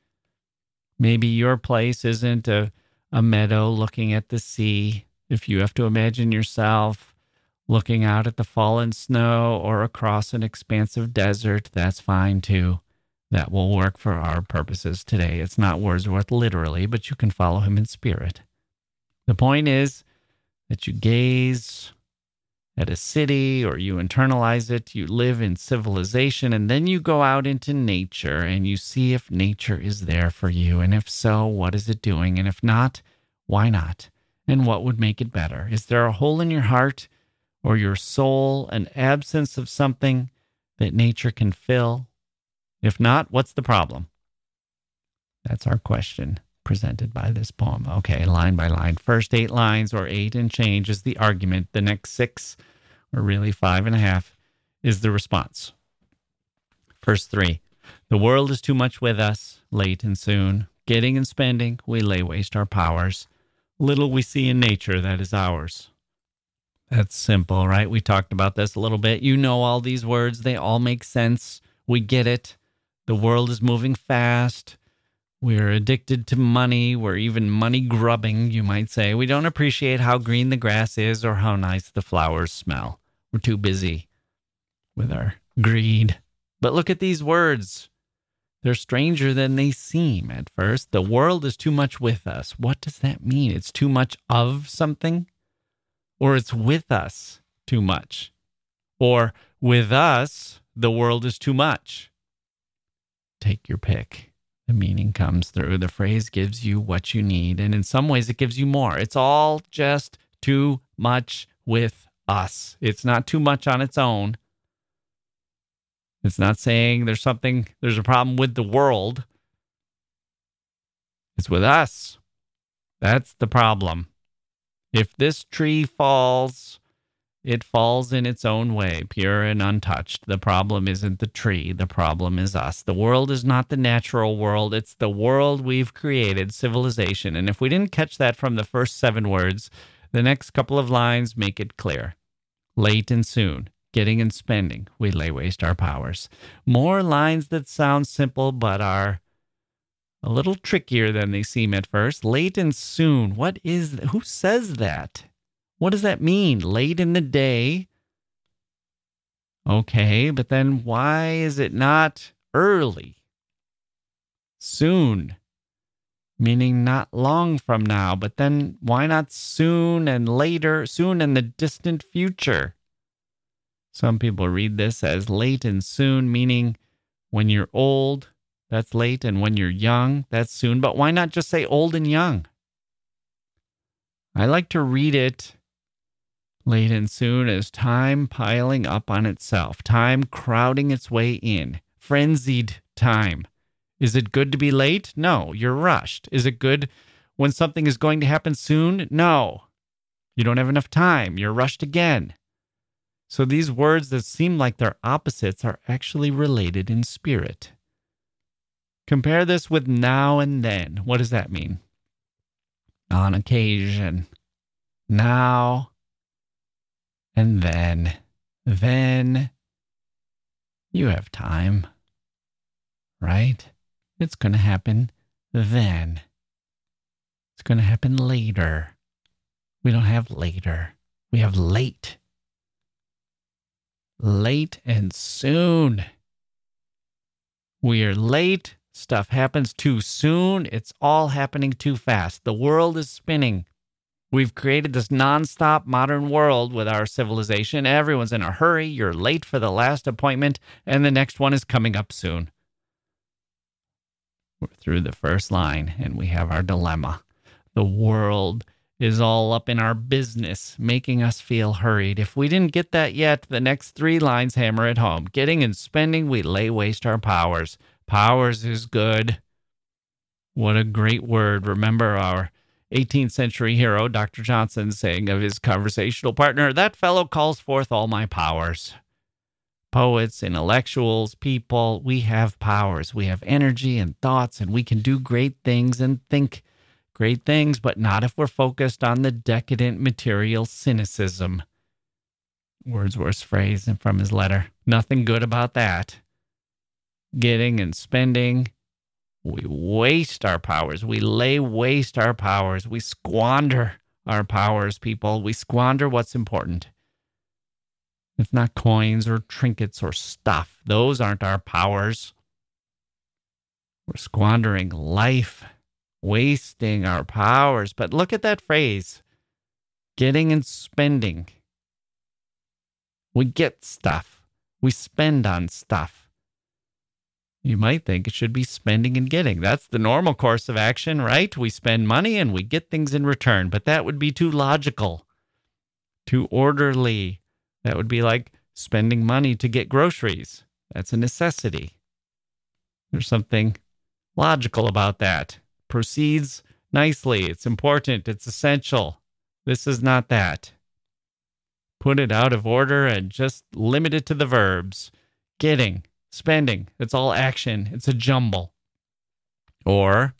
Maybe your place isn't a a meadow looking at the sea, if you have to imagine yourself looking out at the fallen snow or across an expansive desert, that's fine too. That will work for our purposes today. It's not Wordsworth literally, but you can follow him in spirit. The point is that you gaze at a city or you internalize it, you live in civilization, and then you go out into nature and you see if nature is there for you. And if so, what is it doing? And if not, why not? And what would make it better? Is there a hole in your heart or your soul, an absence of something that nature can fill? If not, what's the problem? That's our question presented by this poem. Okay, line by line. First eight lines or eight and change is the argument. The next six, or really five and a half, is the response. First three The world is too much with us, late and soon. Getting and spending, we lay waste our powers. Little we see in nature that is ours. That's simple, right? We talked about this a little bit. You know all these words, they all make sense. We get it. The world is moving fast. We're addicted to money. We're even money grubbing, you might say. We don't appreciate how green the grass is or how nice the flowers smell. We're too busy with our greed. But look at these words They're stranger than they seem at first. The world is too much with us. What does that mean? It's too much of something? Or it's with us too much? Or with us, the world is too much? Take your pick. The meaning comes through. The phrase gives you what you need. And in some ways, it gives you more. It's all just too much with us. It's not too much on its own. It's not saying there's something, there's a problem with the world. It's with us. That's the problem. If this tree falls, it falls in its own way, pure and untouched. The problem isn't the tree, the problem is us. The world is not the natural world, it's the world we've created, civilization. And if we didn't catch that from the first seven words, the next couple of lines make it clear. Late and soon, getting and spending, we lay waste our powers. More lines that sound simple but are a little trickier than they seem at first. Late and soon. What is who says that? What does that mean? Late in the day? Okay, but then why is it not early? Soon, meaning not long from now, but then why not soon and later, soon in the distant future? Some people read this as late and soon, meaning when you're old, that's late, and when you're young, that's soon. But why not just say old and young? I like to read it late and soon as time piling up on itself, time crowding its way in, frenzied time. Is it good to be late? No, you're rushed. Is it good when something is going to happen soon? No. You don't have enough time. You're rushed again. So these words that seem like they're opposites are actually related in spirit. Compare this with now and then. What does that mean? On occasion. Now and then. Then you have time. Right? It's going to happen then. It's going to happen later. We don't have later. We have late late and soon. We are late. Stuff happens too soon. It's all happening too fast. The world is spinning. We've created this nonstop modern world with our civilization. Everyone's in a hurry. You're late for the last appointment, and the next one is coming up soon. We're through the first line, and we have our dilemma. The world is all up in our business, making us feel hurried. If we didn't get that yet, the next three lines hammer it home. Getting and spending, we lay waste our powers. Powers is good. What a great word. Remember our 18th century hero, Dr. Johnson, saying of his conversational partner, That fellow calls forth all my powers. Poets, intellectuals, people, we have powers. We have energy and thoughts, and we can do great things and think Great things, but not if we're focused on the decadent material cynicism. Wordsworth's phrase from his letter. Nothing good about that. Getting and spending. We waste our powers. We lay waste our powers. We squander our powers, people. We squander what's important. It's not coins or trinkets or stuff. Those aren't our powers. We're squandering life wasting our powers. But look at that phrase getting and spending. We get stuff, we spend on stuff. You might think it should be spending and getting. That's the normal course of action, right? We spend money and we get things in return, but that would be too logical, too orderly. That would be like spending money to get groceries. That's a necessity. There's something logical about that proceeds nicely. It's important. It's essential. This is not that. Put it out of order and just limit it to the verbs. Getting, spending. It's all action. It's a jumble. Or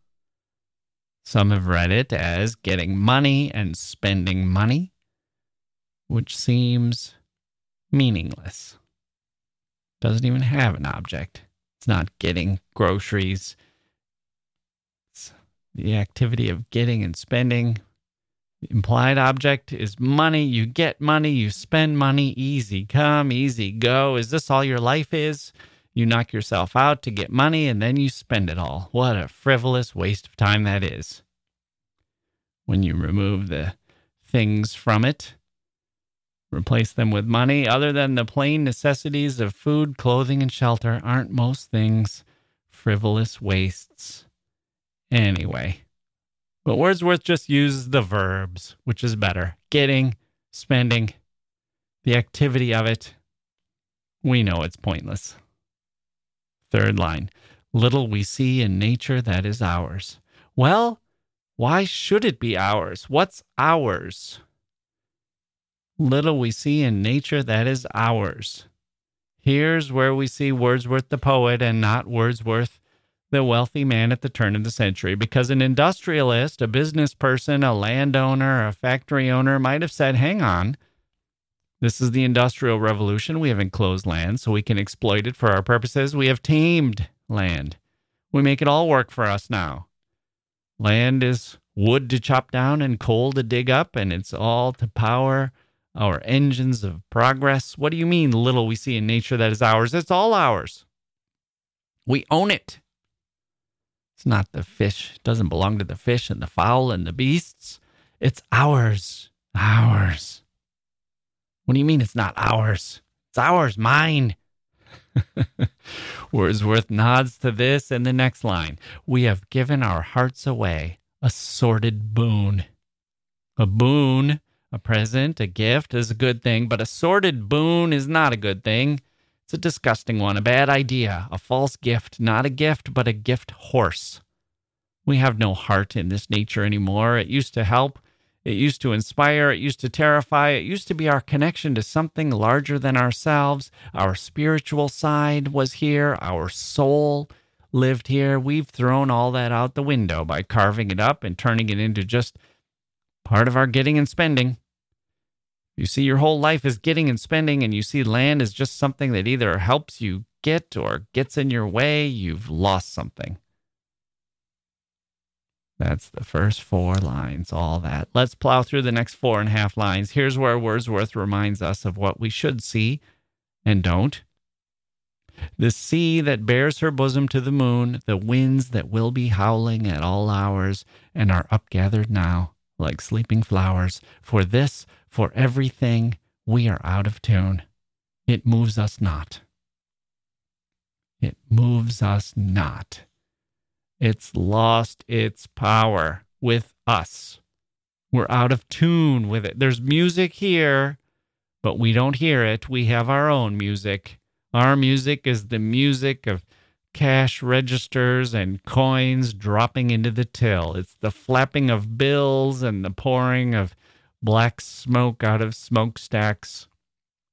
some have read it as getting money and spending money, which seems meaningless. Doesn't even have an object. It's not getting groceries It's the activity of getting and spending. The implied object is money. You get money, you spend money, easy come, easy go. Is this all your life is? You knock yourself out to get money and then you spend it all. What a frivolous waste of time that is. When you remove the things from it, replace them with money, other than the plain necessities of food, clothing, and shelter, aren't most things frivolous wastes anyway. But Wordsworth just uses the verbs, which is better getting, spending, the activity of it. We know it's pointless. Third line Little we see in nature that is ours. Well, why should it be ours? What's ours? Little we see in nature that is ours. Here's where we see Wordsworth the poet and not Wordsworth the wealthy man at the turn of the century because an industrialist, a business person, a landowner, a factory owner might have said, hang on, this is the Industrial Revolution. We have enclosed land so we can exploit it for our purposes. We have tamed land. We make it all work for us now. Land is wood to chop down and coal to dig up, and it's all to power our engines of progress. What do you mean, little we see in nature that is ours? It's all ours. We own it. It's not the fish. It doesn't belong to the fish and the fowl and the beasts. It's ours. Ours. What do you mean it's not ours? It's ours, mine. Wordsworth nods to this in the next line. We have given our hearts away, a sordid boon. A boon, a present, a gift is a good thing, but a sordid boon is not a good thing. It's a disgusting one, a bad idea, a false gift, not a gift, but a gift horse. We have no heart in this nature anymore. It used to help, it used to inspire, it used to terrify, it used to be our connection to something larger than ourselves. Our spiritual side was here, our soul lived here. We've thrown all that out the window by carving it up and turning it into just part of our getting and spending. You see, your whole life is getting and spending, and you see land is just something that either helps you get or gets in your way, you've lost something. That's the first four lines, all that. Let's plow through the next four and a half lines. Here's where Wordsworth reminds us of what we should see and don't. The sea that bears her bosom to the moon, the winds that will be howling at all hours and are upgathered now like sleeping flowers. For this for everything we are out of tune. It moves us not. It moves us not. It's lost its power with us. We're out of tune with it. There's music here, but we don't hear it. We have our own music. Our music is the music of cash registers and coins dropping into the till. It's the flapping of bills and the pouring of black smoke out of smokestacks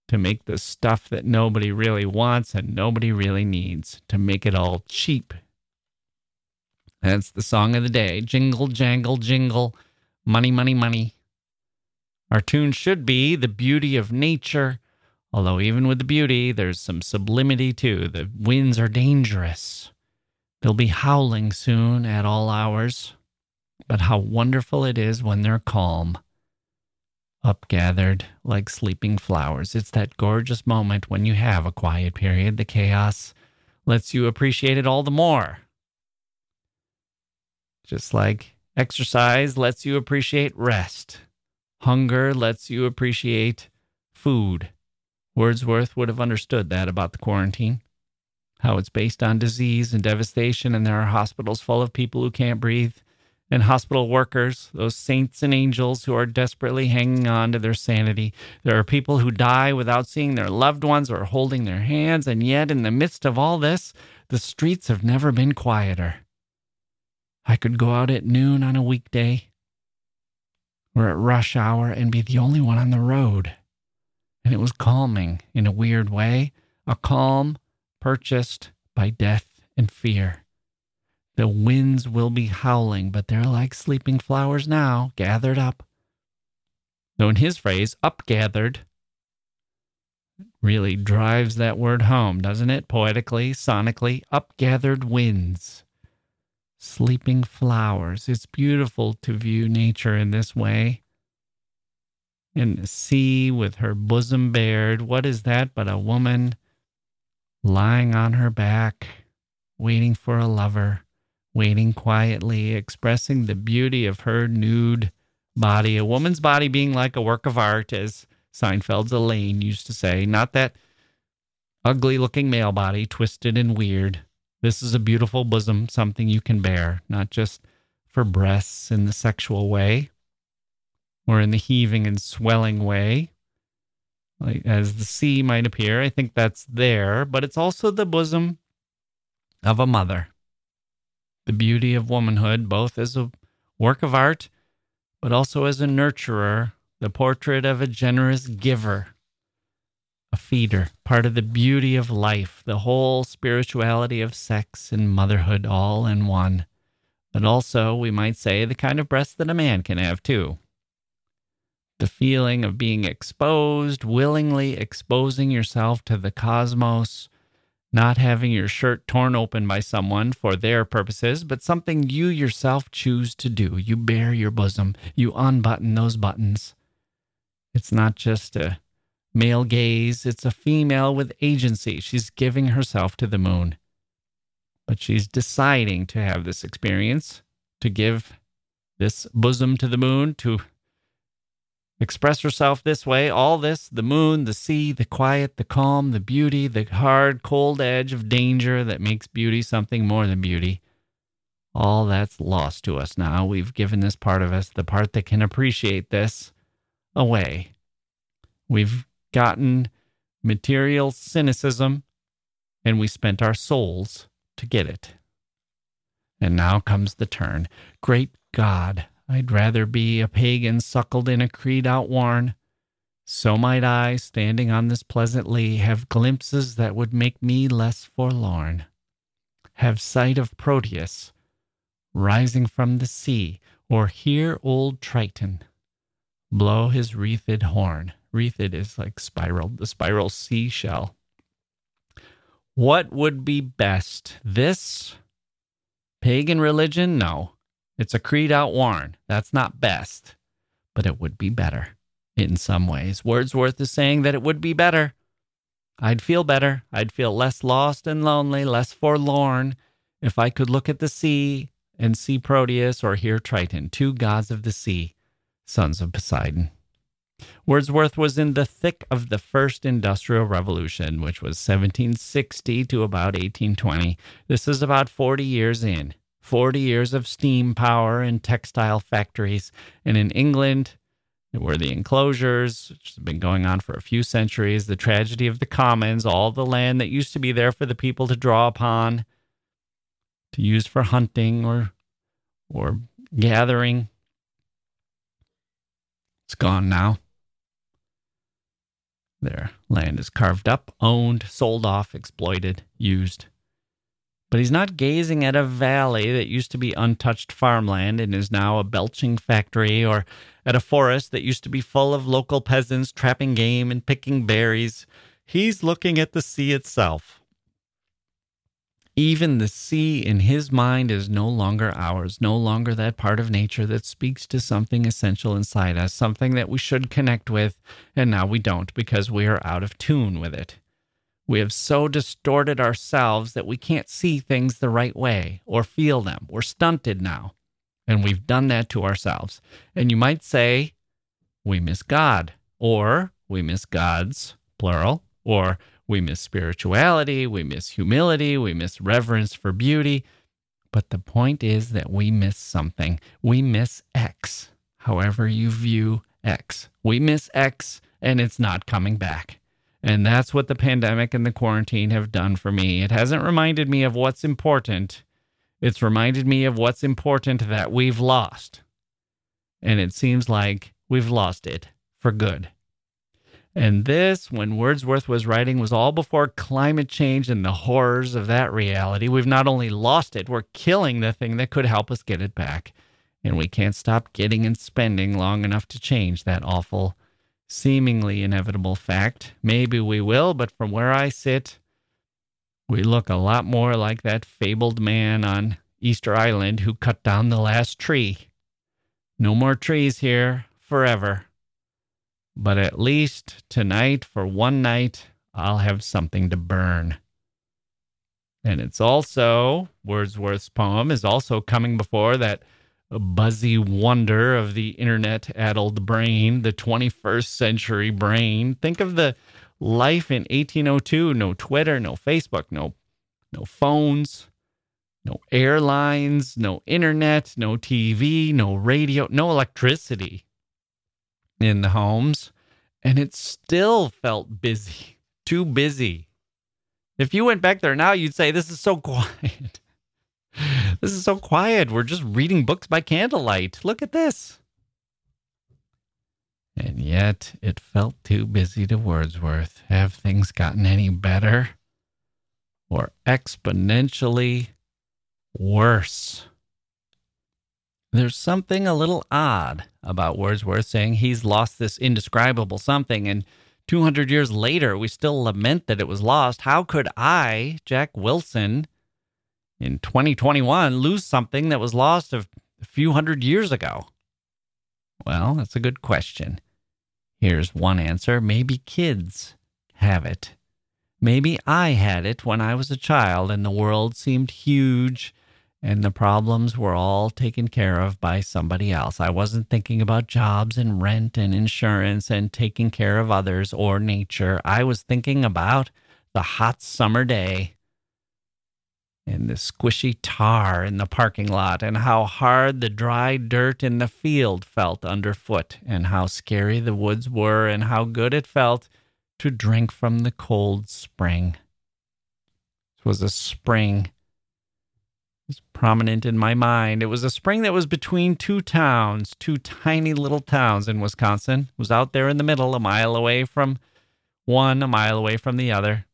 to make the stuff that nobody really wants and nobody really needs, to make it all cheap. That's the song of the day. Jingle, jangle, jingle, money, money, money. Our tune should be the beauty of nature, although even with the beauty, there's some sublimity too. The winds are dangerous. They'll be howling soon at all hours. But how wonderful it is when they're calm upgathered like sleeping flowers. It's that gorgeous moment when you have a quiet period. The chaos lets you appreciate it all the more. Just like exercise lets you appreciate rest, hunger lets you appreciate food. Wordsworth would have understood that about the quarantine. How it's based on disease and devastation, and there are hospitals full of people who can't breathe and hospital workers, those saints and angels who are desperately hanging on to their sanity. There are people who die without seeing their loved ones or holding their hands, and yet, in the midst of all this, the streets have never been quieter. I could go out at noon on a weekday or at rush hour and be the only one on the road. And it was calming in a weird way, a calm purchased by death and fear. The winds will be howling, but they're like sleeping flowers now, gathered up. Though in his phrase, upgathered, really drives that word home, doesn't it? Poetically, sonically, upgathered winds, sleeping flowers. It's beautiful to view nature in this way. And the sea with her bosom bared, what is that but a woman lying on her back, waiting for a lover, waiting quietly, expressing the beauty of her nude body, a woman's body being like a work of art, as Seinfeld's Elaine used to say. Not that ugly looking male body, twisted and weird. This is a beautiful bosom, something you can bear, not just for breasts in the sexual way or in the heaving and swelling way, like as the sea might appear. I think that's there, but it's also the bosom of a mother. The beauty of womanhood, both as a work of art, but also as a nurturer, the portrait of a generous giver, a feeder, part of the beauty of life, the whole spirituality of sex and motherhood all in one. But also, we might say, the kind of breast that a man can have too the feeling of being exposed, willingly exposing yourself to the cosmos, not having your shirt torn open by someone for their purposes, but something you yourself choose to do. You bare your bosom, you unbutton those buttons. It's not just a male gaze, it's a female with agency. She's giving herself to the moon. But she's deciding to have this experience, to give this bosom to the moon, to express herself this way. All this the moon, the sea, the quiet, the calm, the beauty, the hard, cold edge of danger that makes beauty something more than beauty. All that's lost to us now. We've given this part of us, the part that can appreciate this, away. We've gotten material cynicism and we spent our souls to get it. And now comes the turn. Great God, I'd rather be a pagan suckled in a creed outworn. So might I, standing on this pleasant lea, have glimpses that would make me less forlorn. Have sight of Proteus rising from the sea, or hear old Triton blow his wreathed horn. Wreathed is like spiral, the spiral seashell. What would be best? This pagan religion? No. It's a creed outworn. That's not best, but it would be better in some ways. Wordsworth is saying that it would be better. I'd feel better. I'd feel less lost and lonely, less forlorn if I could look at the sea and see Proteus or hear Triton, two gods of the sea, sons of Poseidon. Wordsworth was in the thick of the first industrial revolution, which was 1760 to about 1820. This is about 40 years in. 40 years of steam power and textile factories. And in England, were the enclosures, which has been going on for a few centuries, the tragedy of the commons, all the land that used to be there for the people to draw upon, to use for hunting or or gathering. It's gone now. Their land is carved up, owned, sold off, exploited, used. But he's not gazing at a valley that used to be untouched farmland and is now a belching factory, or at a forest that used to be full of local peasants trapping game and picking berries. He's looking at the sea itself. Even the sea in his mind is no longer ours, no longer that part of nature that speaks to something essential inside us, something that we should connect with, and now we don't because we are out of tune with it. We have so distorted ourselves that we can't see things the right way or feel them. We're stunted now. And we've done that to ourselves. And you might say, we miss God, or we miss God's, plural, or we miss spirituality, we miss humility, we miss reverence for beauty. But the point is that we miss something. We miss X, however you view X. We miss X, and it's not coming back. And that's what the pandemic and the quarantine have done for me. It hasn't reminded me of what's important, it's reminded me of what's important that we've lost. And it seems like we've lost it for good. And this, when Wordsworth was writing, was all before climate change and the horrors of that reality. We've not only lost it, we're killing the thing that could help us get it back. And we can't stop getting and spending long enough to change that awful seemingly inevitable fact. Maybe we will, but from where I sit, we look a lot more like that fabled man on Easter Island who cut down the last tree. No more trees here forever. But at least tonight, for one night, I'll have something to burn. And it's also, Wordsworth's poem is also coming before that buzzy wonder of the internet addled brain, the 21st century brain. Think of the life in 1802 no Twitter, no Facebook, no, no phones, no airlines, no internet, no TV, no radio, no electricity in the homes. And it still felt busy, too busy. If you went back there now, you'd say, This is so quiet. this is so quiet. We're just reading books by candlelight. Look at this. And yet it felt too busy to Wordsworth. Have things gotten any better? Or exponentially worse? There's something a little odd about Wordsworth saying he's lost this indescribable something, and 200 years later, we still lament that it was lost. How could I, Jacke Wilson, in 2021 lose something that was lost a few hundred years ago? Well, that's a good question. Here's one answer maybe kids have it. Maybe I had it when I was a child and the world seemed huge and the problems were all taken care of by somebody else. I wasn't thinking about jobs and rent and insurance and taking care of others or nature. I was thinking about the hot summer day and the squishy tar in the parking lot and how hard the dry dirt in the field felt underfoot and how scary the woods were and how good it felt to drink from the cold spring. It was a spring was prominent in my mind. It was a spring that was between two towns, two tiny little towns in Wisconsin. It was out there in the middle, a mile away from one, a mile away from the other.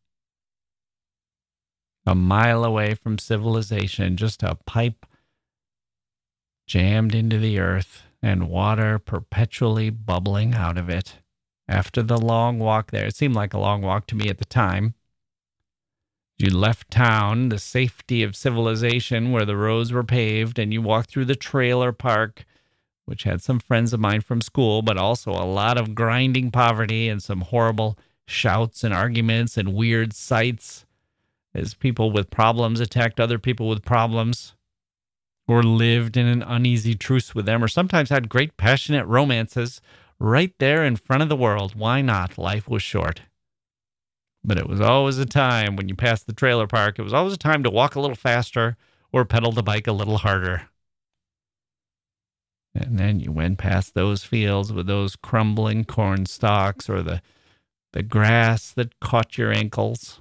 A mile away from civilization, just a pipe jammed into the earth and water perpetually bubbling out of it. After the long walk there, it seemed like a long walk to me at the time. You left town, the safety of civilization where the roads were paved, and you walked through the trailer park, which had some friends of mine from school, but also a lot of grinding poverty and some horrible shouts and arguments and weird sights as people with problems attacked other people with problems or lived in an uneasy truce with them or sometimes had great passionate romances right there in front of the world. Why not? Life was short. But it was always a time when you passed the trailer park, it was always a time to walk a little faster or pedal the bike a little harder. And then you went past those fields with those crumbling corn stalks or the, the grass that caught your ankles.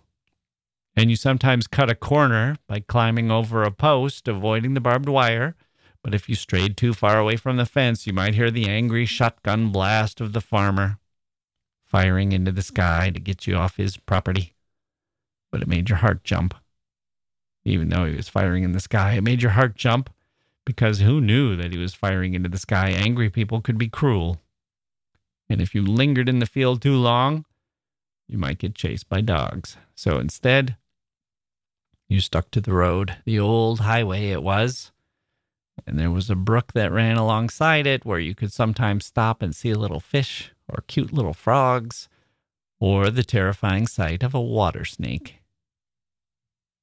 And you sometimes cut a corner by climbing over a post, avoiding the barbed wire. But if you strayed too far away from the fence, you might hear the angry shotgun blast of the farmer firing into the sky to get you off his property. But it made your heart jump. Even though he was firing in the sky, it made your heart jump because who knew that he was firing into the sky? Angry people could be cruel. And if you lingered in the field too long, you might get chased by dogs. So instead, you stuck to the road, the old highway it was. And there was a brook that ran alongside it where you could sometimes stop and see a little fish or cute little frogs, or the terrifying sight of a water snake.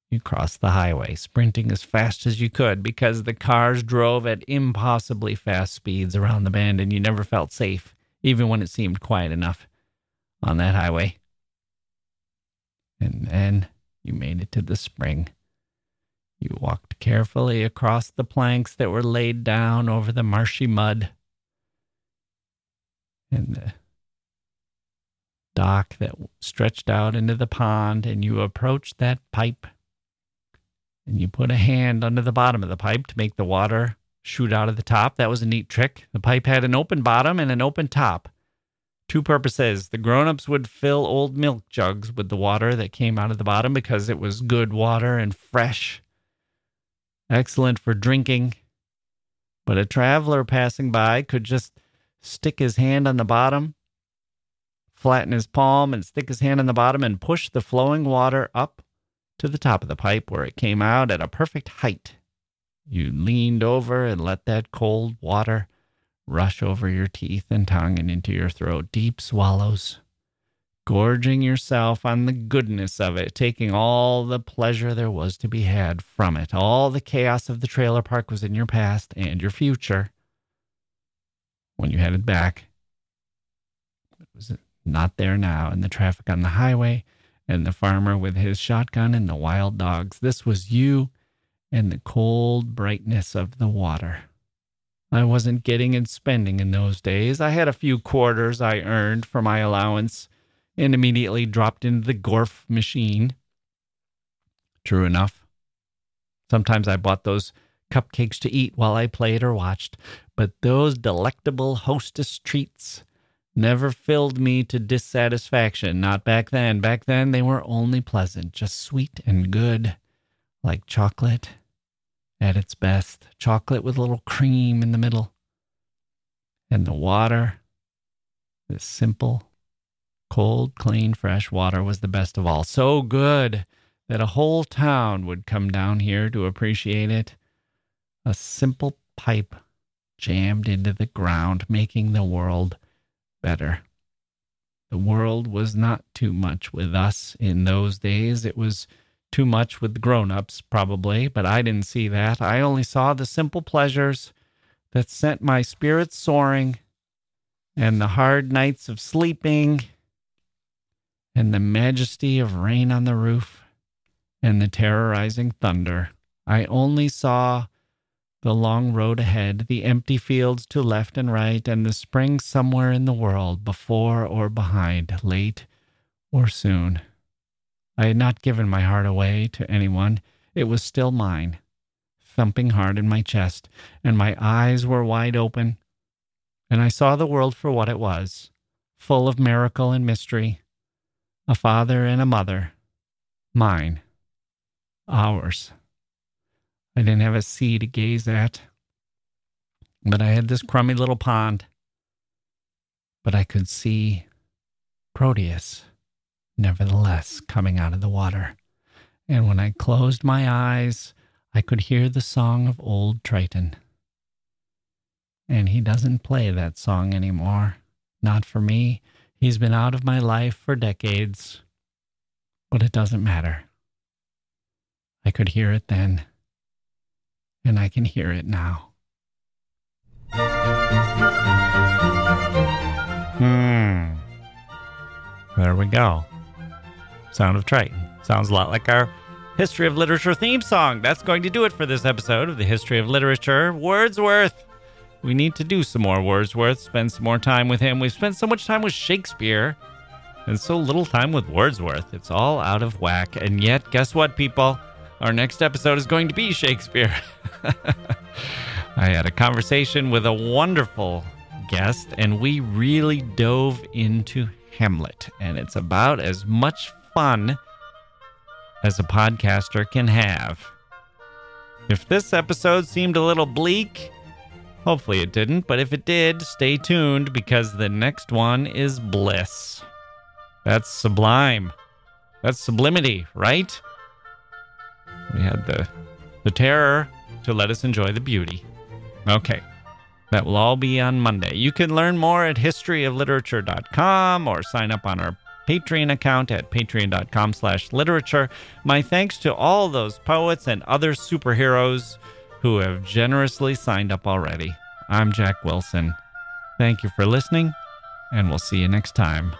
You crossed the highway, sprinting as fast as you could because the cars drove at impossibly fast speeds around the bend and you never felt safe, even when it seemed quiet enough on that highway. And then you made it to the spring. You walked carefully across the planks that were laid down over the marshy mud and the dock that stretched out into the pond, and you approached that pipe and you put a hand under the bottom of the pipe to make the water shoot out of the top. That was a neat trick. The pipe had an open bottom and an open top. Two purposes. The grown-ups would fill old milk jugs with the water that came out of the bottom because it was good water and fresh. Excellent for drinking. But a traveler passing by could just stick his hand on the bottom, flatten his palm, and stick his hand on the bottom and push the flowing water up to the top of the pipe where it came out at a perfect height. You leaned over and let that cold water rush over your teeth and tongue and into your throat. Deep swallows, gorging yourself on the goodness of it, taking all the pleasure there was to be had from it. All the chaos of the trailer park was in your past and your future when you headed back. It was not there now, and the traffic on the highway, and the farmer with his shotgun and the wild dogs. This was you and the cold brightness of the water. I wasn't getting and spending in those days. I had a few quarters I earned for my allowance and immediately dropped into the Gorf machine. True enough. Sometimes I bought those cupcakes to eat while I played or watched, but those delectable Hostess treats never filled me to dissatisfaction. Not back then. Back then, they were only pleasant, just sweet and good, like chocolate at its best. Chocolate with a little cream in the middle. And the water, this simple, cold, clean, fresh water was the best of all. So good that a whole town would come down here to appreciate it. A simple pipe jammed into the ground, making the world better. The world was not too much with us in those days. It was too much with the grown ups, probably, but I didn't see that. I only saw the simple pleasures that sent my spirits soaring, and the hard nights of sleeping, and the majesty of rain on the roof, and the terrorizing thunder. I only saw the long road ahead, the empty fields to left and right, and the spring somewhere in the world, before or behind, late or soon. I had not given my heart away to anyone. It was still mine, thumping hard in my chest, and my eyes were wide open, and I saw the world for what it was, full of miracle and mystery. A father and a mother. Mine. Ours. I didn't have a sea to gaze at, but I had this crummy little pond. But I could see Proteus nevertheless coming out of the water. And when I closed my eyes, I could hear the song of old Triton. And he doesn't play that song anymore. Not for me. He's been out of my life for decades. But it doesn't matter. I could hear it then, and I can hear it now. Hmm. There we go. Sound of Triton. Sounds a lot like our History of Literature theme song. That's going to do it for this episode of the History of Literature. Wordsworth. We need to do some more Wordsworth, spend some more time with him. We've spent so much time with Shakespeare and so little time with Wordsworth. It's all out of whack. And yet, guess what, people? Our next episode is going to be Shakespeare. I had a conversation with a wonderful guest, and we really dove into Hamlet. And it's about as much fun as a podcaster can have. If this episode seemed a little bleak, hopefully it didn't, but if it did, stay tuned because the next one is bliss. That's sublime. That's sublimity, right? We had the the terror to let us enjoy the beauty. Okay. That will all be on Monday. You can learn more at historyofliterature.com or sign up on our Patreon account at patreon.com slash literature. My thanks to all those poets and other superheroes who have generously signed up already. I'm Jacke Wilson. Thank you for listening, and we'll see you next time.